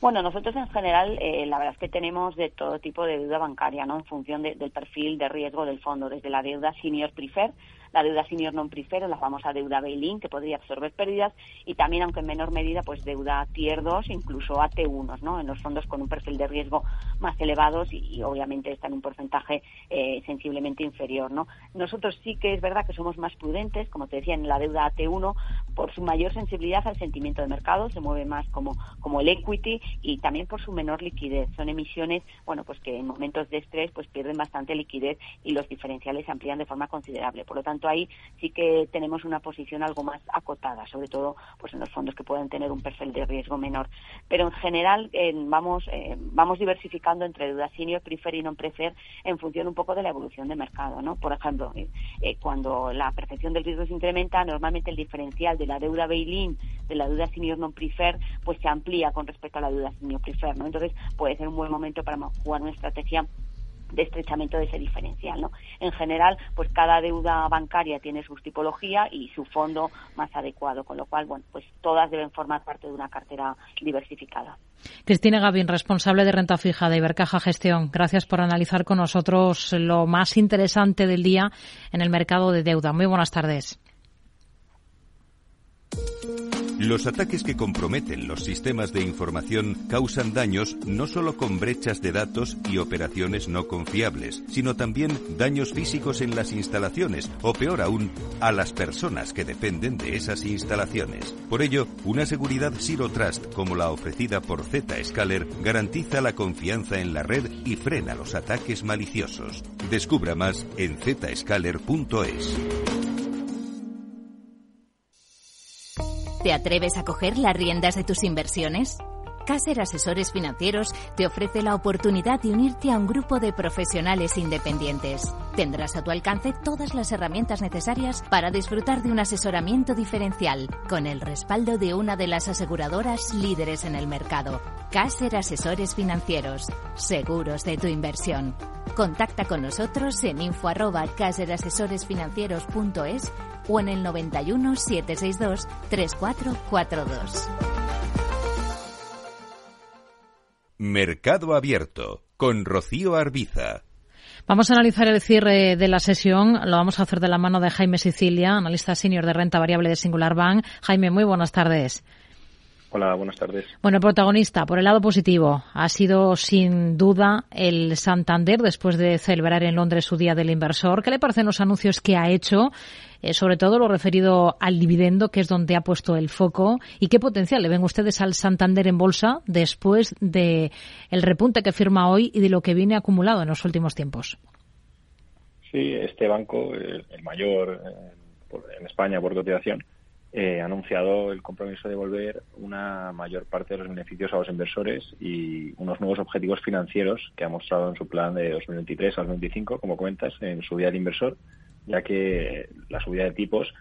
Bueno, nosotros en general, eh, la verdad es que tenemos de todo tipo de deuda bancaria, ¿no? En función del perfil de riesgo del fondo, desde la deuda senior prefer la deuda senior non preferred, la famosa deuda bail-in, que podría absorber pérdidas, y también, aunque en menor medida, pues deuda tier 2, incluso AT1, ¿no? En los fondos con un perfil de riesgo más elevados y, obviamente está en un porcentaje eh, sensiblemente inferior, ¿no? Nosotros sí que es verdad que somos más prudentes, como te decía, en la deuda AT1, por su mayor sensibilidad al sentimiento de mercado, se mueve más como, como el equity y también por su menor liquidez. Son emisiones, bueno, pues que en momentos de estrés pues pierden bastante liquidez y los diferenciales se amplían de forma considerable. Por lo tanto, ahí sí que tenemos una posición algo más acotada, sobre todo pues en los fondos que pueden tener un perfil de riesgo menor. Pero en general eh, vamos eh, vamos diversificando entre deuda senior, prefer y non prefer en función un poco de la evolución de mercado, ¿no? Por ejemplo, eh, cuando la percepción del riesgo se incrementa, normalmente el diferencial de la deuda bail-in, de la deuda senior non prefer, pues se amplía con respecto a la deuda senior prefer, ¿no? Entonces puede ser un buen momento para jugar una estrategia de estrechamiento de ese diferencial. ¿no? En general, pues cada deuda bancaria tiene su tipología y su fondo más adecuado, con lo cual, bueno, pues todas deben formar parte de una cartera diversificada. Cristina Gavín, responsable de renta fija de Ibercaja Gestión. Gracias por analizar con nosotros lo más interesante del día en el mercado de deuda. Muy buenas tardes. Los ataques que comprometen los sistemas de información causan daños no solo con brechas de datos y operaciones no confiables, sino también daños físicos en las instalaciones o peor aún, a las personas que dependen de esas instalaciones. Por ello, una seguridad Zero Trust como la ofrecida por Zscaler garantiza la confianza en la red y frena los ataques maliciosos. Descubra más en zscaler.es. ¿Te atreves a coger las riendas de tus inversiones? Caser Asesores Financieros te ofrece la oportunidad de unirte a un grupo de profesionales independientes. Tendrás a tu alcance todas las herramientas necesarias para disfrutar de un asesoramiento diferencial, con el respaldo de una de las aseguradoras líderes en el mercado. Caser Asesores Financieros, seguros de tu inversión. Contacta con nosotros en info arroba caserasesoresfinancieros.es o en el 91 762 3442. Mercado Abierto con Rocío Arbiza. Vamos a analizar el cierre de la sesión. Lo vamos a hacer de la mano de Jaime Sicilia, analista senior de renta variable de Singular Bank. Jaime, muy buenas tardes. Hola, buenas tardes. Bueno, el protagonista, por el lado positivo, ha sido sin duda el Santander después de celebrar en Londres su Día del Inversor. ¿Qué le parecen los anuncios que ha hecho? Eh, sobre todo lo referido al dividendo, que es donde ha puesto el foco. ¿Y qué potencial le ven ustedes al Santander en bolsa después de el repunte que firma hoy y de lo que viene acumulado en los últimos tiempos? Sí, este banco, el, mayor eh, en España por cotización, eh, ha anunciado el compromiso de devolver una mayor parte de los beneficios a los inversores y unos nuevos objetivos financieros que ha mostrado en su plan de 2023 al 2025, como comentas, en su día de inversor, ya que la subida de tipos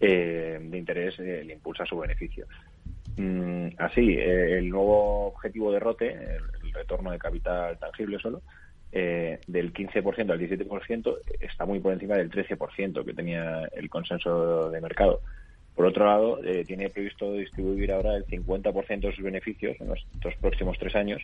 eh, de interés eh, le impulsa su beneficio. Mm, así, el nuevo objetivo de ROTE, el, retorno de capital tangible solo, del 15% al 17% está muy por encima del 13% que tenía el consenso de mercado. Por otro lado, eh, tiene previsto distribuir ahora el 50% de sus beneficios en los dos próximos tres años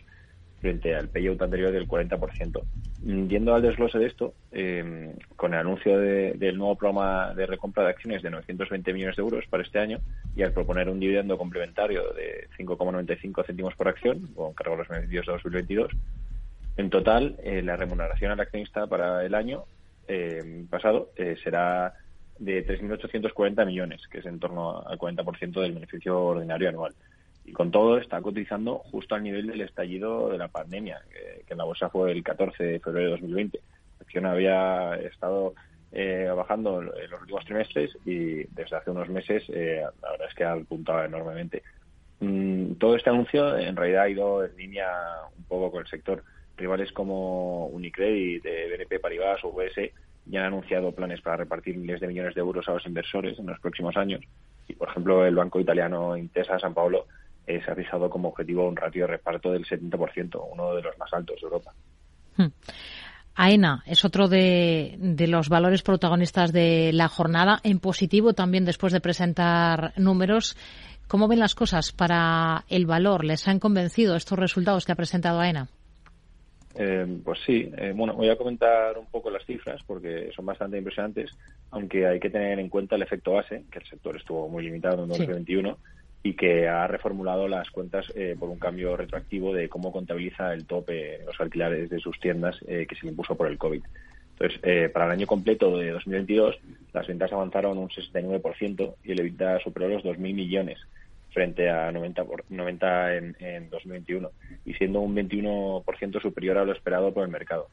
frente al payout anterior del 40%. Mm, yendo al desglose de esto, em, con el anuncio del nuevo programa de recompra de acciones de 920 millones de euros para este año y al proponer un dividendo complementario de 5,95 céntimos por acción, con cargo a los beneficios de 2022, en total eh, la remuneración al accionista para el año em, pasado eh, será de 3.840 millones, que es en torno al 40% del beneficio ordinario anual. Y con todo está cotizando justo al nivel del estallido de la pandemia, que, en la bolsa fue el 14 de febrero de 2020. La acción había estado eh, bajando en los últimos trimestres y desde hace unos meses eh, la verdad es que ha apuntado enormemente. Mm, todo este anuncio en realidad ha ido en línea un poco con el sector. Rivales como Unicredit, BNP Paribas o UBS ya han anunciado planes para repartir miles de millones de euros a los inversores en los próximos años. Y, por ejemplo, el banco italiano Intesa San Paolo eh, se ha fijado como objetivo un ratio de reparto del 70%, uno de los más altos de Europa. Hmm. AENA es otro de, de, los valores protagonistas de la jornada, en positivo también después de presentar números. ¿Cómo ven las cosas para el valor? ¿Les han convencido estos resultados que ha presentado AENA? Eh, pues sí, eh, bueno, voy a comentar un poco las cifras porque son bastante impresionantes, aunque hay que tener en cuenta el efecto base, que el sector estuvo muy limitado en 2021 y que ha reformulado las cuentas eh, por un cambio retroactivo de cómo contabiliza el tope los alquileres de sus tiendas que se le impuso por el COVID. Entonces, para el año completo de 2022, las ventas avanzaron un 69% y el EBITDA superó los 2.000 millones, frente a 90, por, 90 en, en 2021 y siendo un 21% superior a lo esperado por el mercado.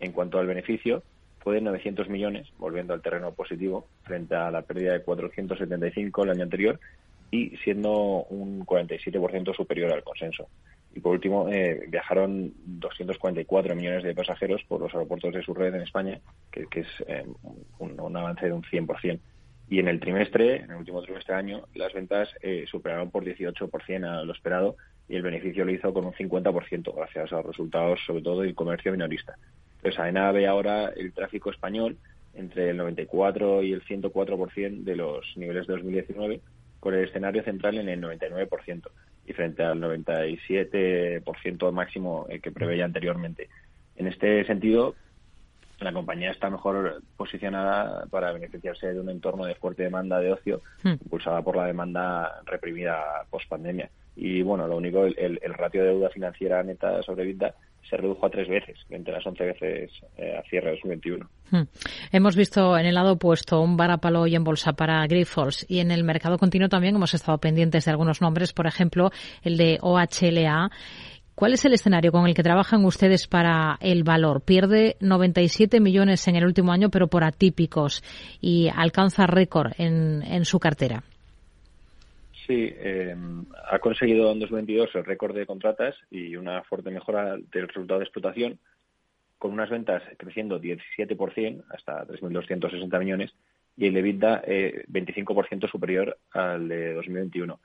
En cuanto al beneficio, fue de 900 millones, volviendo al terreno positivo, frente a la pérdida de 475 el año anterior y siendo un 47% superior al consenso. Y por último, eh, viajaron 244 millones de pasajeros por los aeropuertos de su red en España, que, es eh, un, un, avance de un 100%. Y en el trimestre, en el último trimestre de año, las ventas eh, superaron por 18% a lo esperado y el beneficio lo hizo con un 50% gracias a los resultados, sobre todo del comercio minorista. Entonces, AENA ve ahora el tráfico español entre el 94 y el 104% de los niveles de 2019, con el escenario central en el 99% y frente al 97% máximo eh, que preveía anteriormente. En este sentido, la compañía está mejor posicionada para beneficiarse de un entorno de fuerte demanda de ocio, hmm. impulsada por la demanda reprimida post pandemia. Y bueno, lo único, el, ratio de deuda financiera neta sobre se redujo a tres veces, entre las once veces eh, a cierre de 2021. Hmm. Hemos visto en el lado opuesto un varapalo y en bolsa para Grifols y en el mercado continuo también hemos estado pendientes de algunos nombres, por ejemplo, el de OHLA ¿Cuál es el escenario con el que trabajan ustedes para el valor? Pierde 97 millones en el último año, pero por atípicos, y alcanza récord en, su cartera. Sí, em, ha conseguido en 2022 el récord de contratas y una fuerte mejora del resultado de explotación, con unas ventas creciendo 17% hasta 3.260 millones y el EBITDA eh, 25% superior al de 2021.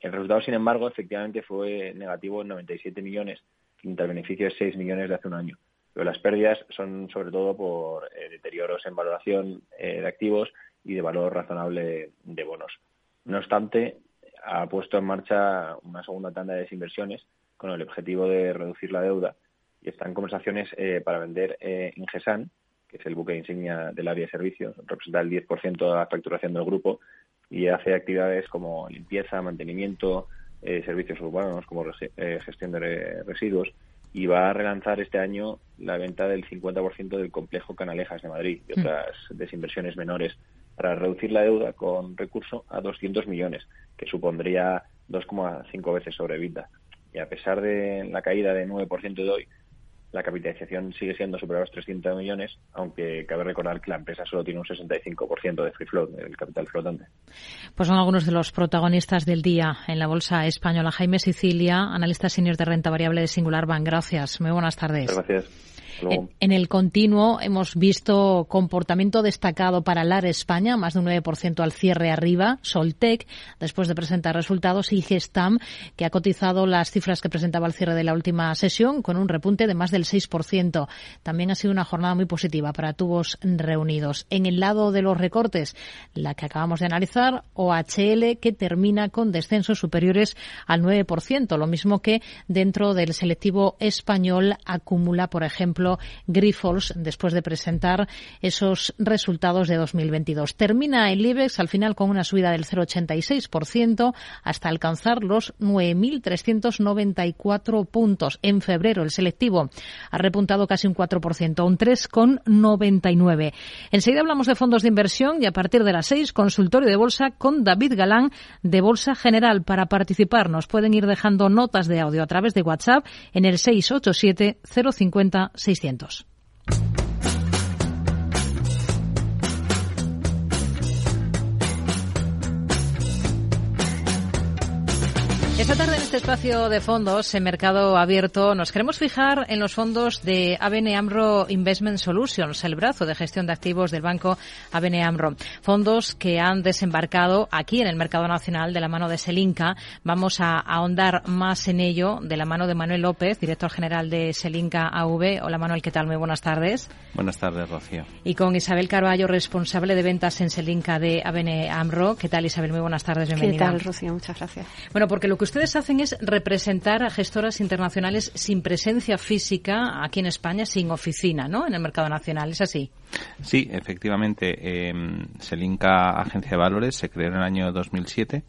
El resultado, sin embargo, efectivamente fue negativo en 97 millones, frente al beneficio de 6 millones de hace un año. Pero las pérdidas son sobre todo por eh, deterioros en valoración eh, de activos y de valor razonable de bonos. No obstante, ha puesto en marcha una segunda tanda de desinversiones con el objetivo de reducir la deuda y está en conversaciones eh, para vender Ingesan, que es el buque insignia del área de servicios, representa el 10% de la facturación del grupo y hace actividades como limpieza, mantenimiento, eh, servicios urbanos como eh, gestión de residuos y va a relanzar este año la venta del 50% del complejo Canalejas de Madrid y mm. otras desinversiones menores para reducir la deuda con recurso a 200 millones, que supondría 2,5 veces sobre vida. Y a pesar de la caída de 9% de hoy, la capitalización sigue siendo superior a los 300 millones, aunque cabe recordar que la empresa solo tiene un 65% de free float, el capital flotante. Pues son algunos de los protagonistas del día en la bolsa española. Jaime Sicilia, analista senior de renta variable de Singular Bank. Gracias. Muy buenas tardes. Gracias. En, el continuo hemos visto comportamiento destacado para LAR España, más de un 9% al cierre arriba, Soltec, después de presentar resultados, y Gestam, que ha cotizado las cifras que presentaba al cierre de la última sesión, con un repunte de más del 6%. También ha sido una jornada muy positiva para tubos reunidos. En el lado de los recortes, la que acabamos de analizar, OHL, que termina con descensos superiores al 9%, lo mismo que dentro del selectivo español acumula, por ejemplo, Grifols después de presentar esos resultados de 2022. Termina el IBEX al final con una subida del 0,86% hasta alcanzar los 9.394 puntos. En febrero el selectivo ha repuntado casi un 4%, un 3,99. Enseguida hablamos de fondos de inversión y a partir de las 6 consultorio de bolsa con David Galán de Bolsa General. Para participar nos pueden ir dejando notas de audio a través de WhatsApp en el 687 050 600. Esta tarde este espacio de fondos, en mercado abierto, nos queremos fijar en los fondos de ABN AMRO Investment Solutions, el brazo de gestión de activos del banco ABN AMRO. Fondos que han desembarcado aquí en el mercado nacional de la mano de Selinca. Vamos a ahondar más en ello de la mano de Manuel López, director general de Selinca AV. Hola Manuel, ¿qué tal? Muy buenas tardes. Buenas tardes, Rocío. Y con Isabel Carballo, responsable de ventas en Selinca de ABN AMRO. ¿Qué tal Isabel? Muy buenas tardes, bienvenida. ¿Qué tal, Rocío? Muchas gracias. Bueno, porque lo que ustedes hacen es representar a gestoras internacionales sin presencia física aquí en España, sin oficina, ¿no? En el mercado nacional, ¿es así? Sí, efectivamente. Eh, Selinca Agencia de Valores se creó en el año 2007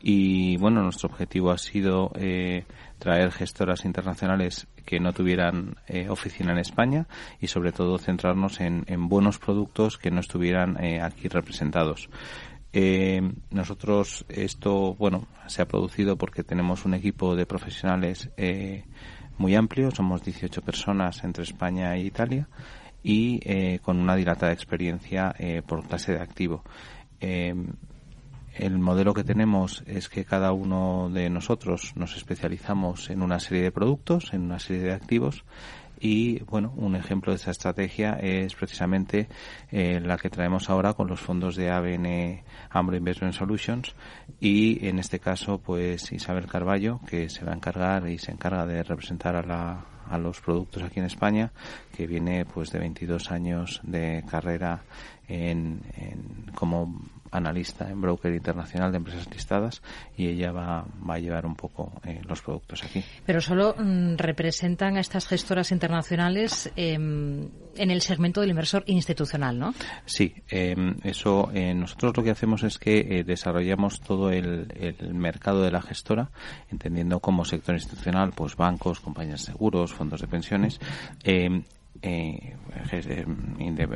y, bueno, nuestro objetivo ha sido eh, traer gestoras internacionales que no tuvieran eh, oficina en España y sobre todo centrarnos en, en buenos productos que no estuvieran eh, aquí representados. Eh, nosotros esto, bueno, se ha producido porque tenemos un equipo de profesionales eh, muy amplio, somos 18 personas entre España e Italia y eh, con una dilatada experiencia eh, por clase de activo. El modelo que tenemos es que cada uno de nosotros nos especializamos en una serie de productos, en una serie de activos y bueno, un ejemplo de esa estrategia es precisamente eh, la que traemos ahora con los fondos de ABN AMRO Investment Solutions y en este caso pues Isabel Carballo que se va a encargar y se encarga de representar a la a los productos aquí en España, que viene pues de 22 años de carrera en, en como analista en broker internacional de empresas listadas y ella va, va a llevar un poco eh, los productos aquí. Pero solo mm, representan a estas gestoras internacionales em, en el segmento del inversor institucional, ¿no? Sí, em, eso eh, nosotros lo que hacemos es que eh, desarrollamos todo el, el, mercado de la gestora, entendiendo como sector institucional, pues bancos, compañías de seguros, fondos de pensiones, em, eh,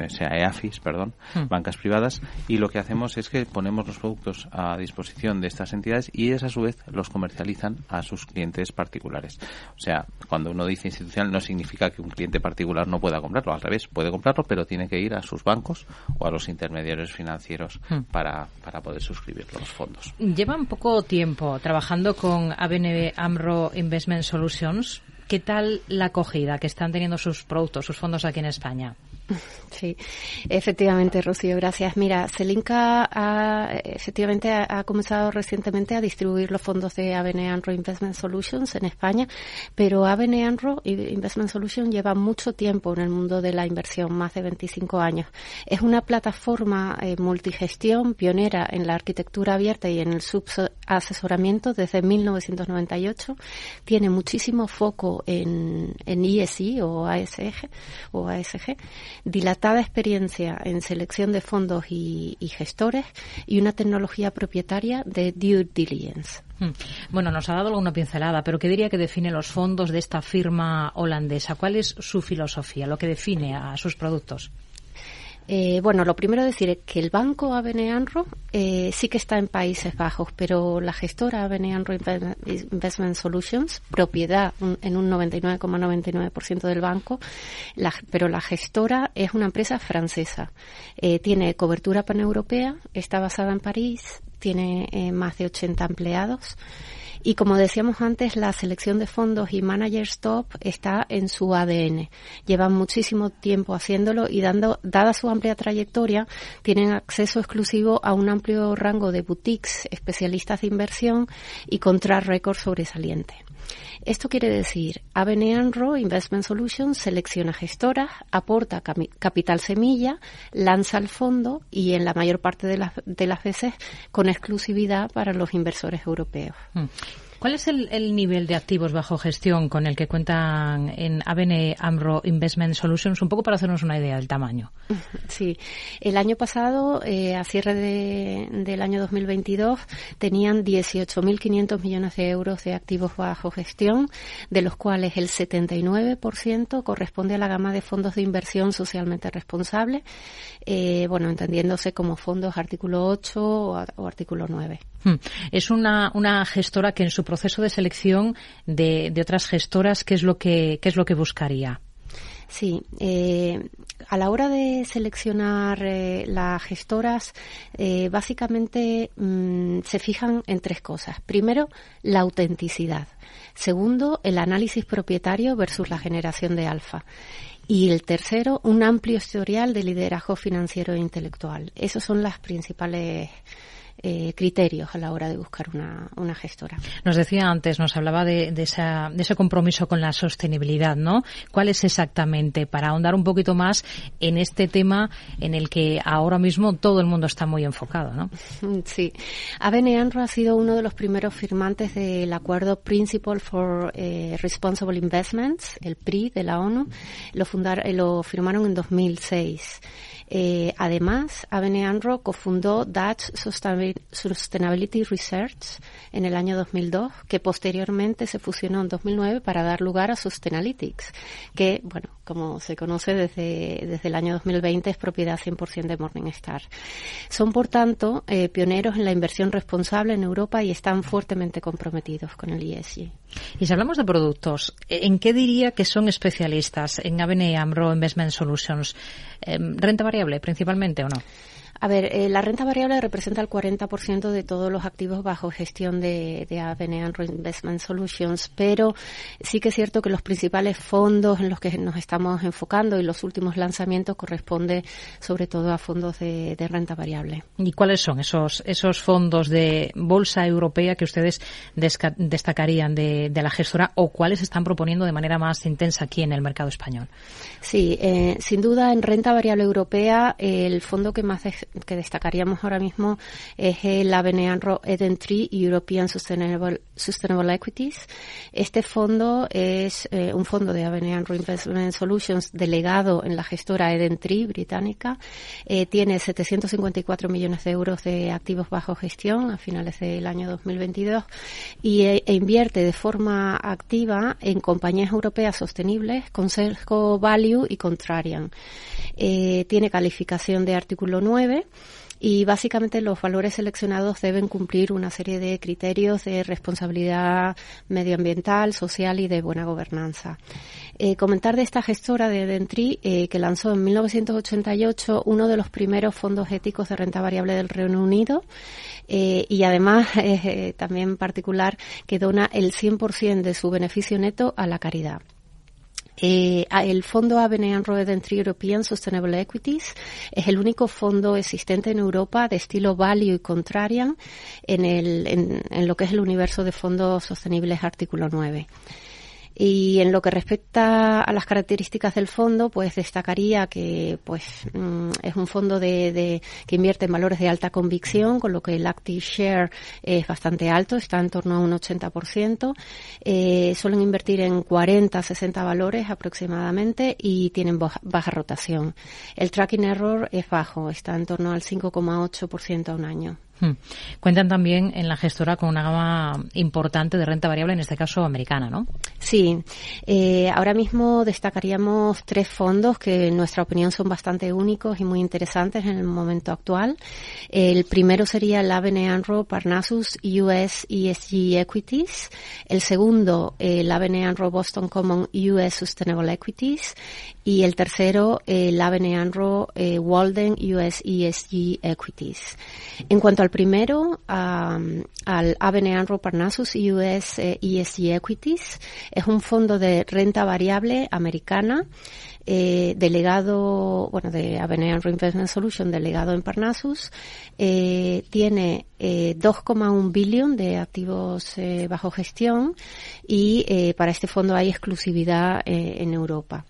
sea EAFIS, perdón, hmm. bancas privadas, y lo que hacemos es que ponemos los productos a disposición de estas entidades y ellas a su vez los comercializan a sus clientes particulares. O sea, cuando uno dice institucional no significa que un cliente particular no pueda comprarlo, al revés, puede comprarlo, pero tiene que ir a sus bancos o a los intermediarios financieros hmm. para, para poder suscribir los fondos. Llevan poco tiempo trabajando con ABN AMRO Investment Solutions ¿Qué tal la acogida que están teniendo sus productos, sus fondos aquí en España? Sí, efectivamente, Rocío, gracias. Mira, Celinca ha, efectivamente ha, comenzado recientemente a distribuir los fondos de ABN AMRO Investment Solutions en España, pero ABN AMRO Investment Solutions lleva mucho tiempo en el mundo de la inversión, más de 25 años. Es una plataforma eh, multigestión pionera en la arquitectura abierta y en el subasesoramiento desde 1998. Tiene muchísimo foco en, en ESI o ASG o ASG dilatada experiencia en selección de fondos y, gestores y una tecnología propietaria de due diligence. Hmm. Bueno, nos ha dado alguna pincelada, pero ¿qué diría que define los fondos de esta firma holandesa? ¿Cuál es su filosofía, lo que define a sus productos? Eh, bueno, lo primero decir es que el banco ABN AMRO eh, sí que está en Países Bajos, pero la gestora ABN AMRO Investment Solutions, propiedad en un 99,99% del banco, pero la gestora es una empresa francesa. Eh, tiene cobertura paneuropea, está basada en París, tiene más de 80 empleados. Y como decíamos antes, la selección de fondos y managers top está en su ADN. Llevan muchísimo tiempo haciéndolo y dando, dada su amplia trayectoria, tienen acceso exclusivo a un amplio rango de boutiques, especialistas de inversión y contra récord sobresaliente. Esto quiere decir, ABN AMRO Investment Solutions selecciona gestoras, aporta capital semilla, lanza el fondo y en la mayor parte de las, de las veces con exclusividad para los inversores europeos. ¿Cuál es el, nivel de activos bajo gestión con el que cuentan en ABN AMRO Investment Solutions? Un poco para hacernos una idea del tamaño. Sí, el año pasado, eh, a cierre del año 2022, tenían 18.500 millones de euros de activos bajo gestión, de los cuales el 79% corresponde a la gama de fondos de inversión socialmente responsables, eh, bueno, entendiéndose como fondos artículo 8 o, o artículo 9. Hmm. Es una, una gestora que en su proceso de selección de, de otras gestoras, ¿qué es lo que, qué es lo que buscaría? Sí, eh, a la hora de seleccionar eh, las gestoras, eh, básicamente mm, se fijan en tres cosas. Primero, la autenticidad. Segundo, el análisis propietario versus la generación de alfa. Y el tercero, un amplio historial de liderazgo financiero e intelectual. Esas son las principales eh, criterios a la hora de buscar una, una, gestora. Nos decía antes, nos hablaba de, de, esa, de ese compromiso con la sostenibilidad, ¿no? ¿Cuál es exactamente para ahondar un poquito más en este tema en el que ahora mismo todo el mundo está muy enfocado, ¿no? Sí. ABN ha sido uno de los primeros firmantes del acuerdo Principle for eh, Responsible Investments, el PRI de la ONU. Lo, fundar, eh, lo firmaron en 2006. Eh, además, ABN AMRO cofundó Dutch Sustainability Research en el año 2002, que posteriormente se fusionó en 2009 para dar lugar a Sustainalytics, que, bueno, como se conoce desde, desde el año 2020, es propiedad 100% de Morningstar. Son, por tanto, eh, pioneros en la inversión responsable en Europa y están fuertemente comprometidos con el ESG. Y si hablamos de productos, ¿en qué diría que son especialistas en ABN AMRO Investment Solutions? Em, ¿Renta variable principalmente o no? A ver, eh, la renta variable representa el 40% de todos los activos bajo gestión de, de ABN Investment Solutions, pero sí que es cierto que los principales fondos en los que nos estamos enfocando y los últimos lanzamientos corresponde sobre todo a fondos de, renta variable. ¿Y cuáles son esos, esos fondos de bolsa europea que ustedes destacarían de, la gestora o cuáles están proponiendo de manera más intensa aquí en el mercado español? Sí, eh, sin duda en renta variable europea el fondo que más que destacaríamos ahora mismo es el Avenue Eden Tree European Sustainable, Sustainable Equities. Este fondo es eh, un fondo de Avenue Investment Solutions delegado en la gestora Eden Tree británica. Eh, tiene 754 millones de euros de activos bajo gestión a finales del año 2022 y e, e invierte de forma activa en compañías europeas sostenibles con sesgo value y contrarian. Eh, tiene calificación de artículo 9 y básicamente los valores seleccionados deben cumplir una serie de criterios de responsabilidad medioambiental, social y de buena gobernanza. Eh, comentar de esta gestora de Dentri eh, que lanzó en 1988 uno de los primeros fondos éticos de renta variable del Reino Unido eh, y además también particular que dona el 100% de su beneficio neto a la caridad. Eh, el fondo Avenue Road European Sustainable Equities es el único fondo existente en Europa de estilo value y contrarian en, el, en, en lo que es el universo de fondos sostenibles artículo 9. Y en lo que respecta a las características del fondo, pues destacaría que pues mm, es un fondo de, que invierte en valores de alta convicción, con lo que el active share es bastante alto, está en torno a un 80%. Eh, suelen invertir en 40, 60 valores aproximadamente y tienen baja rotación. El tracking error es bajo, está en torno al 5,8% a un año. Hmm. Cuentan también en la gestora con una gama importante de renta variable, en este caso americana, ¿no? Sí. Eh, ahora mismo destacaríamos tres fondos que en nuestra opinión son bastante únicos y muy interesantes en el momento actual. El primero sería el Avenue Anro Parnassus US ESG Equities. El segundo, el Avenue Anro Boston Common US Sustainable Equities. Y el tercero, el Avenue Anro eh, Walden US ESG Equities. En cuanto al primero, al Avenue Anro Parnassus US ESG eh, Equities, es un fondo de renta variable americana eh, delegado, bueno, de Avenue Investment Solution, delegado en Parnassus, eh, tiene eh, 2,1 billón de activos eh, bajo gestión y eh, para este fondo hay exclusividad en Europa.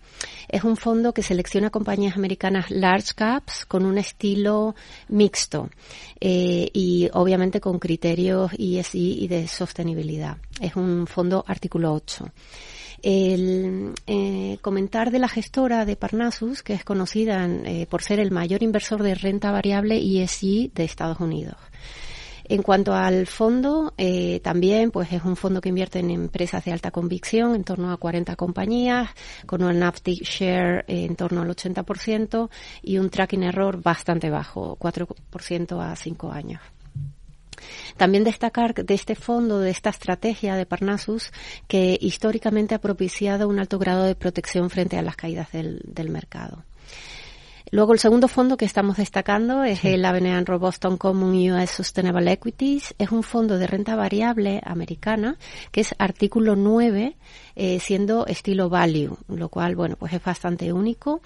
Es un fondo que selecciona compañías americanas large caps con un estilo mixto y obviamente con criterios ESG y de sostenibilidad. Es un fondo artículo 8 el eh, comentar de la gestora de Parnassus, que es conocida eh, por ser el mayor inversor de renta variable ESG de Estados Unidos. En cuanto al fondo, eh, también pues es un fondo que invierte en empresas de alta convicción, en torno a 40 compañías, con un uptick share en torno al 80% y un tracking error bastante bajo, 4% a 5 años. También destacar de este fondo, de esta estrategia de Parnassus, que históricamente ha propiciado un alto grado de protección frente a las caídas del, mercado. Luego el segundo fondo que estamos destacando es el Avenue Boston Common US Sustainable Equities. Es un fondo de renta variable americana que es artículo 9 eh, siendo estilo value, lo cual, bueno, pues es bastante único.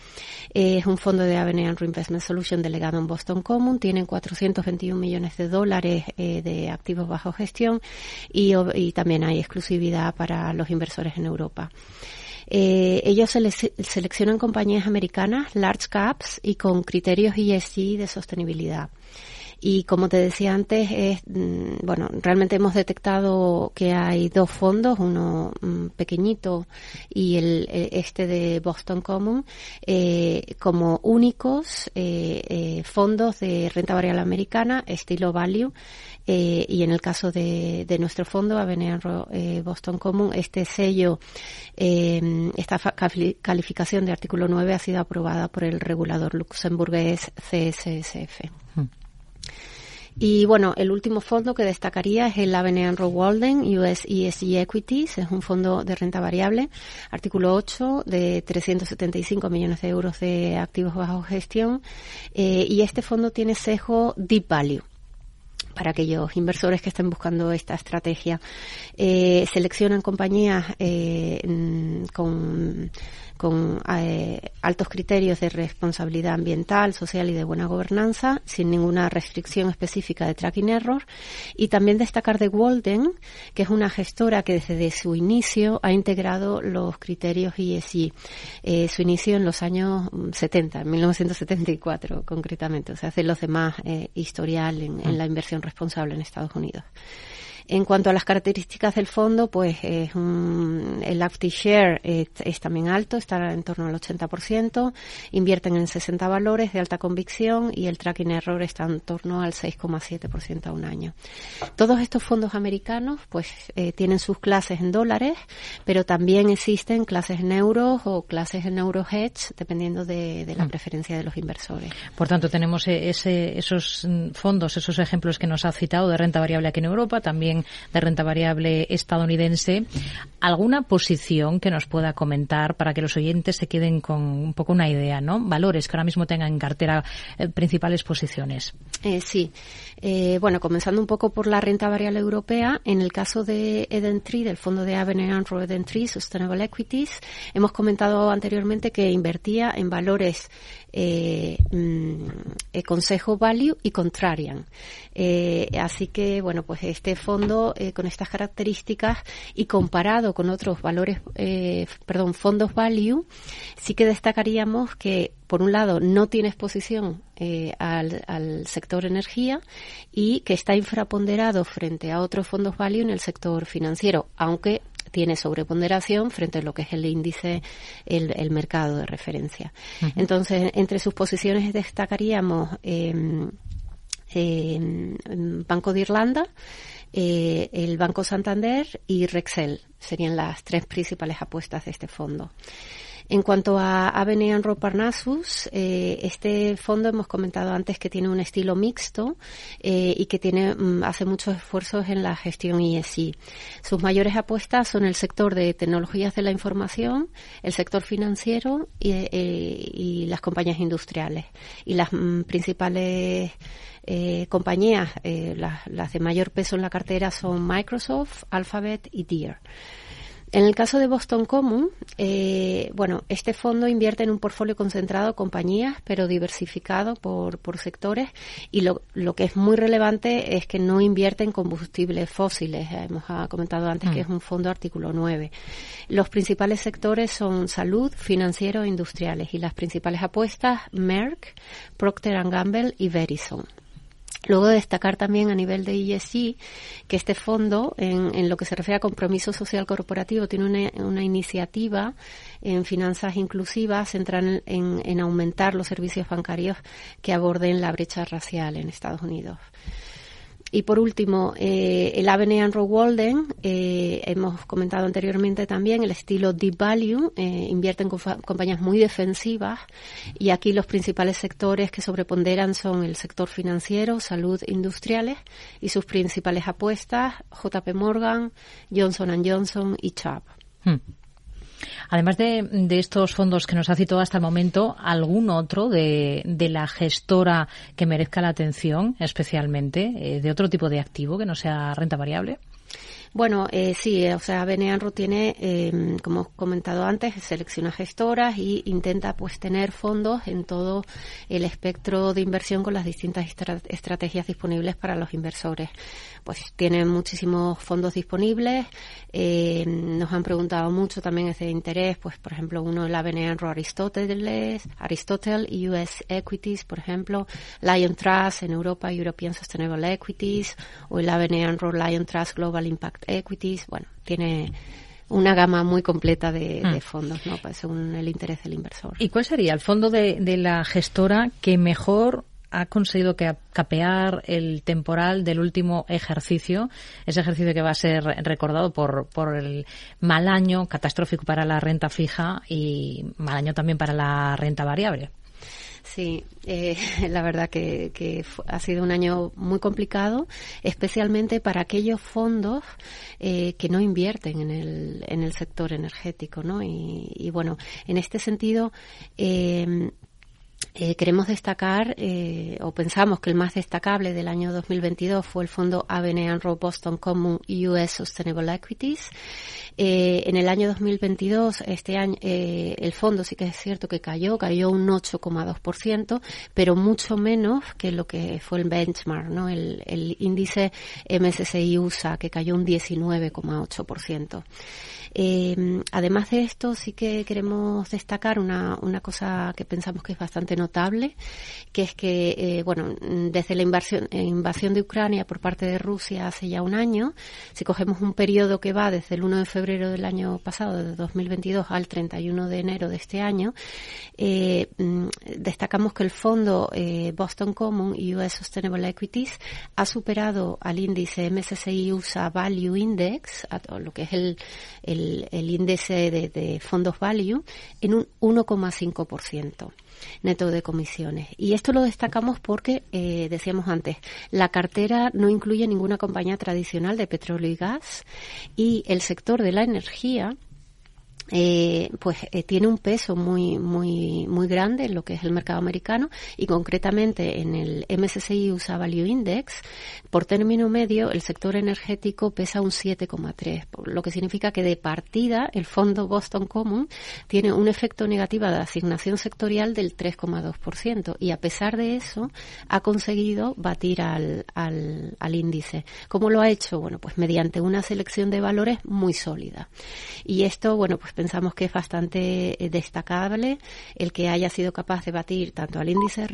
Eh, es un fondo de Avenue Reinvestment Solution delegado en Boston Common, tienen 421 millones de dólares eh, de activos bajo gestión y, y también hay exclusividad para los inversores en Europa. Eh, ellos seleccionan compañías americanas, large caps y con criterios ESG de sostenibilidad. Y como te decía antes, es, mm, bueno, realmente hemos detectado que hay dos fondos, uno mm, pequeñito y el, este de Boston Common, eh, como únicos eh, eh, fondos de renta variable americana, estilo value. Eh, y en el caso de, de nuestro fondo, Avenue eh, Boston Common, este sello, eh, esta calificación de artículo 9 ha sido aprobada por el regulador luxemburgués CSSF. Y bueno, el último fondo que destacaría es el Avenue Walden US ESG Equities, es un fondo de renta variable, artículo 8 de 375 millones de euros de activos bajo gestión, eh, y este fondo tiene sesgo Deep Value para aquellos inversores que estén buscando esta estrategia. Eh, seleccionan compañías eh, con con eh, altos criterios de responsabilidad ambiental, social y de buena gobernanza, sin ninguna restricción específica de tracking error. Y también destacar de Walden, que es una gestora que desde su inicio ha integrado los criterios ESG. Eh, su inicio en los años 70, en 1974 concretamente, o sea, hace los demás eh, historial en, en la inversión responsable en Estados Unidos. En cuanto a las características del fondo, pues es un, el active share es, también alto, está en torno al 80%, invierten en 60 valores de alta convicción y el tracking error está en torno al 6,7% a un año. Todos estos fondos americanos pues eh, tienen sus clases en dólares, pero también existen clases en euros o clases en euro hedge, dependiendo de, de la mm. preferencia de los inversores. Por tanto, tenemos e, ese, esos mm, fondos, esos ejemplos que nos ha citado de renta variable aquí en Europa, también de renta variable estadounidense. ¿Alguna posición que nos pueda comentar para que los oyentes se queden con un poco una idea, ¿no? Valores que ahora mismo tengan en cartera eh, principales posiciones. Eh, sí. Eh, bueno, comenzando un poco por la renta variable europea, en el caso de Eden Tree, del fondo de Avenue Andrew Eden Tree Sustainable Equities, hemos comentado anteriormente que invertía en valores eh, mm, eh, Consejo Value y Contrarian. Así que, bueno, pues este fondo eh, con estas características y comparado con otros valores, eh, perdón, fondos Value, sí que destacaríamos que por un lado, no tiene exposición eh, al, al, sector energía y que está infraponderado frente a otros fondos value en el sector financiero, aunque tiene sobreponderación frente a lo que es el índice, el, mercado de referencia. Entonces, entre sus posiciones destacaríamos eh, Banco de Irlanda, eh, el Banco Santander y Rexel. Serían las tres principales apuestas de este fondo. En cuanto a Avenue Parnassus, eh, este fondo hemos comentado antes que tiene un estilo mixto eh, y que tiene mm, hace muchos esfuerzos en la gestión ESG. Sus mayores apuestas son el sector de tecnologías de la información, el sector financiero y, las compañías industriales. Y las mm, principales compañías, las de mayor peso en la cartera son Microsoft, Alphabet y Deere. En el caso de Boston Common, eh, bueno, este fondo invierte en un portfolio concentrado de compañías, pero diversificado por, por sectores. Y lo, lo, que es muy relevante es que no invierte en combustibles fósiles. Hemos comentado antes que mm. es un fondo artículo 9. Los principales sectores son salud, financiero e industriales. Y las principales apuestas, Merck, Procter Gamble y Verizon. Luego destacar también a nivel de ESG que este fondo, en, en, lo que se refiere a compromiso social corporativo, tiene una, iniciativa en finanzas inclusivas centrada en, en, aumentar los servicios bancarios que aborden la brecha racial en Estados Unidos. Y por último, eh, el Avenue Andrew Walden, eh, hemos comentado anteriormente también el estilo Deep Value, eh, invierte en compañías muy defensivas y aquí los principales sectores que sobreponderan son el sector financiero, salud, industriales y sus principales apuestas JP Morgan, Johnson Johnson y Chubb. Hmm. Además de, estos fondos que nos ha citado hasta el momento, ¿algún otro de, la gestora que merezca la atención especialmente, eh, de otro tipo de activo que no sea renta variable? Bueno, eh, sí, o sea, Beneanro tiene, eh, como he comentado antes, selecciona gestoras y intenta pues tener fondos en todo el espectro de inversión con las distintas estrategias disponibles para los inversores pues tienen muchísimos fondos disponibles. Eh, nos han preguntado mucho también ese interés, pues por ejemplo uno la Beneanro Aristóteles, Aristotle US Equities, por ejemplo, Lion Trust en Europa, European Sustainable Equities, o el Beneanro Lion Trust Global Impact Equities. Bueno, tiene una gama muy completa de, mm. fondos, ¿no? Pues según el interés del inversor. ¿Y cuál sería el fondo de, de la gestora que mejor ha conseguido capear el temporal del último ejercicio, ese ejercicio que va a ser recordado por, por el mal año catastrófico para la renta fija y mal año también para la renta variable. Sí, eh, la verdad que, que, ha sido un año muy complicado, especialmente para aquellos fondos eh, que no invierten en el, en el sector energético, ¿no? Y, y bueno, en este sentido, eh, eh, queremos destacar, eh, o pensamos que el más destacable del año 2022 fue el fondo Avenue Boston Common US Sustainable Equities. Eh, en el año 2022, este año, eh, el fondo sí que es cierto que cayó, cayó un 8,2%, pero mucho menos que lo que fue el benchmark, ¿no? El, índice MSCI USA, que cayó un 19,8%. Eh, además de esto, sí que queremos destacar una, una cosa que pensamos que es bastante notable, que es que, bueno, desde la invasión, invasión de Ucrania por parte de Rusia hace ya un año, si cogemos un periodo que va desde el 1 de febrero del año pasado, de 2022, al 31 de enero de este año, eh, mm, destacamos que el fondo eh, Boston Common US Sustainable Equities ha superado al índice MSCI USA Value Index, lo que es el, el el, índice de, fondos value en un 1,5% neto de comisiones. Y esto lo destacamos porque, eh, decíamos antes, la cartera no incluye ninguna compañía tradicional de petróleo y gas y el sector de la energía eh, pues eh, tiene un peso muy muy muy grande en lo que es el mercado americano y concretamente en el MSCI USA Value Index por término medio el sector energético pesa un 7,3 lo que significa que de partida el fondo Boston Common tiene un efecto negativo de asignación sectorial del 3,2% y a pesar de eso ha conseguido batir al, al, al índice ¿cómo lo ha hecho? bueno pues mediante una selección de valores muy sólida y esto bueno pues pensamos que es bastante eh, destacable el que haya sido capaz de batir tanto al índice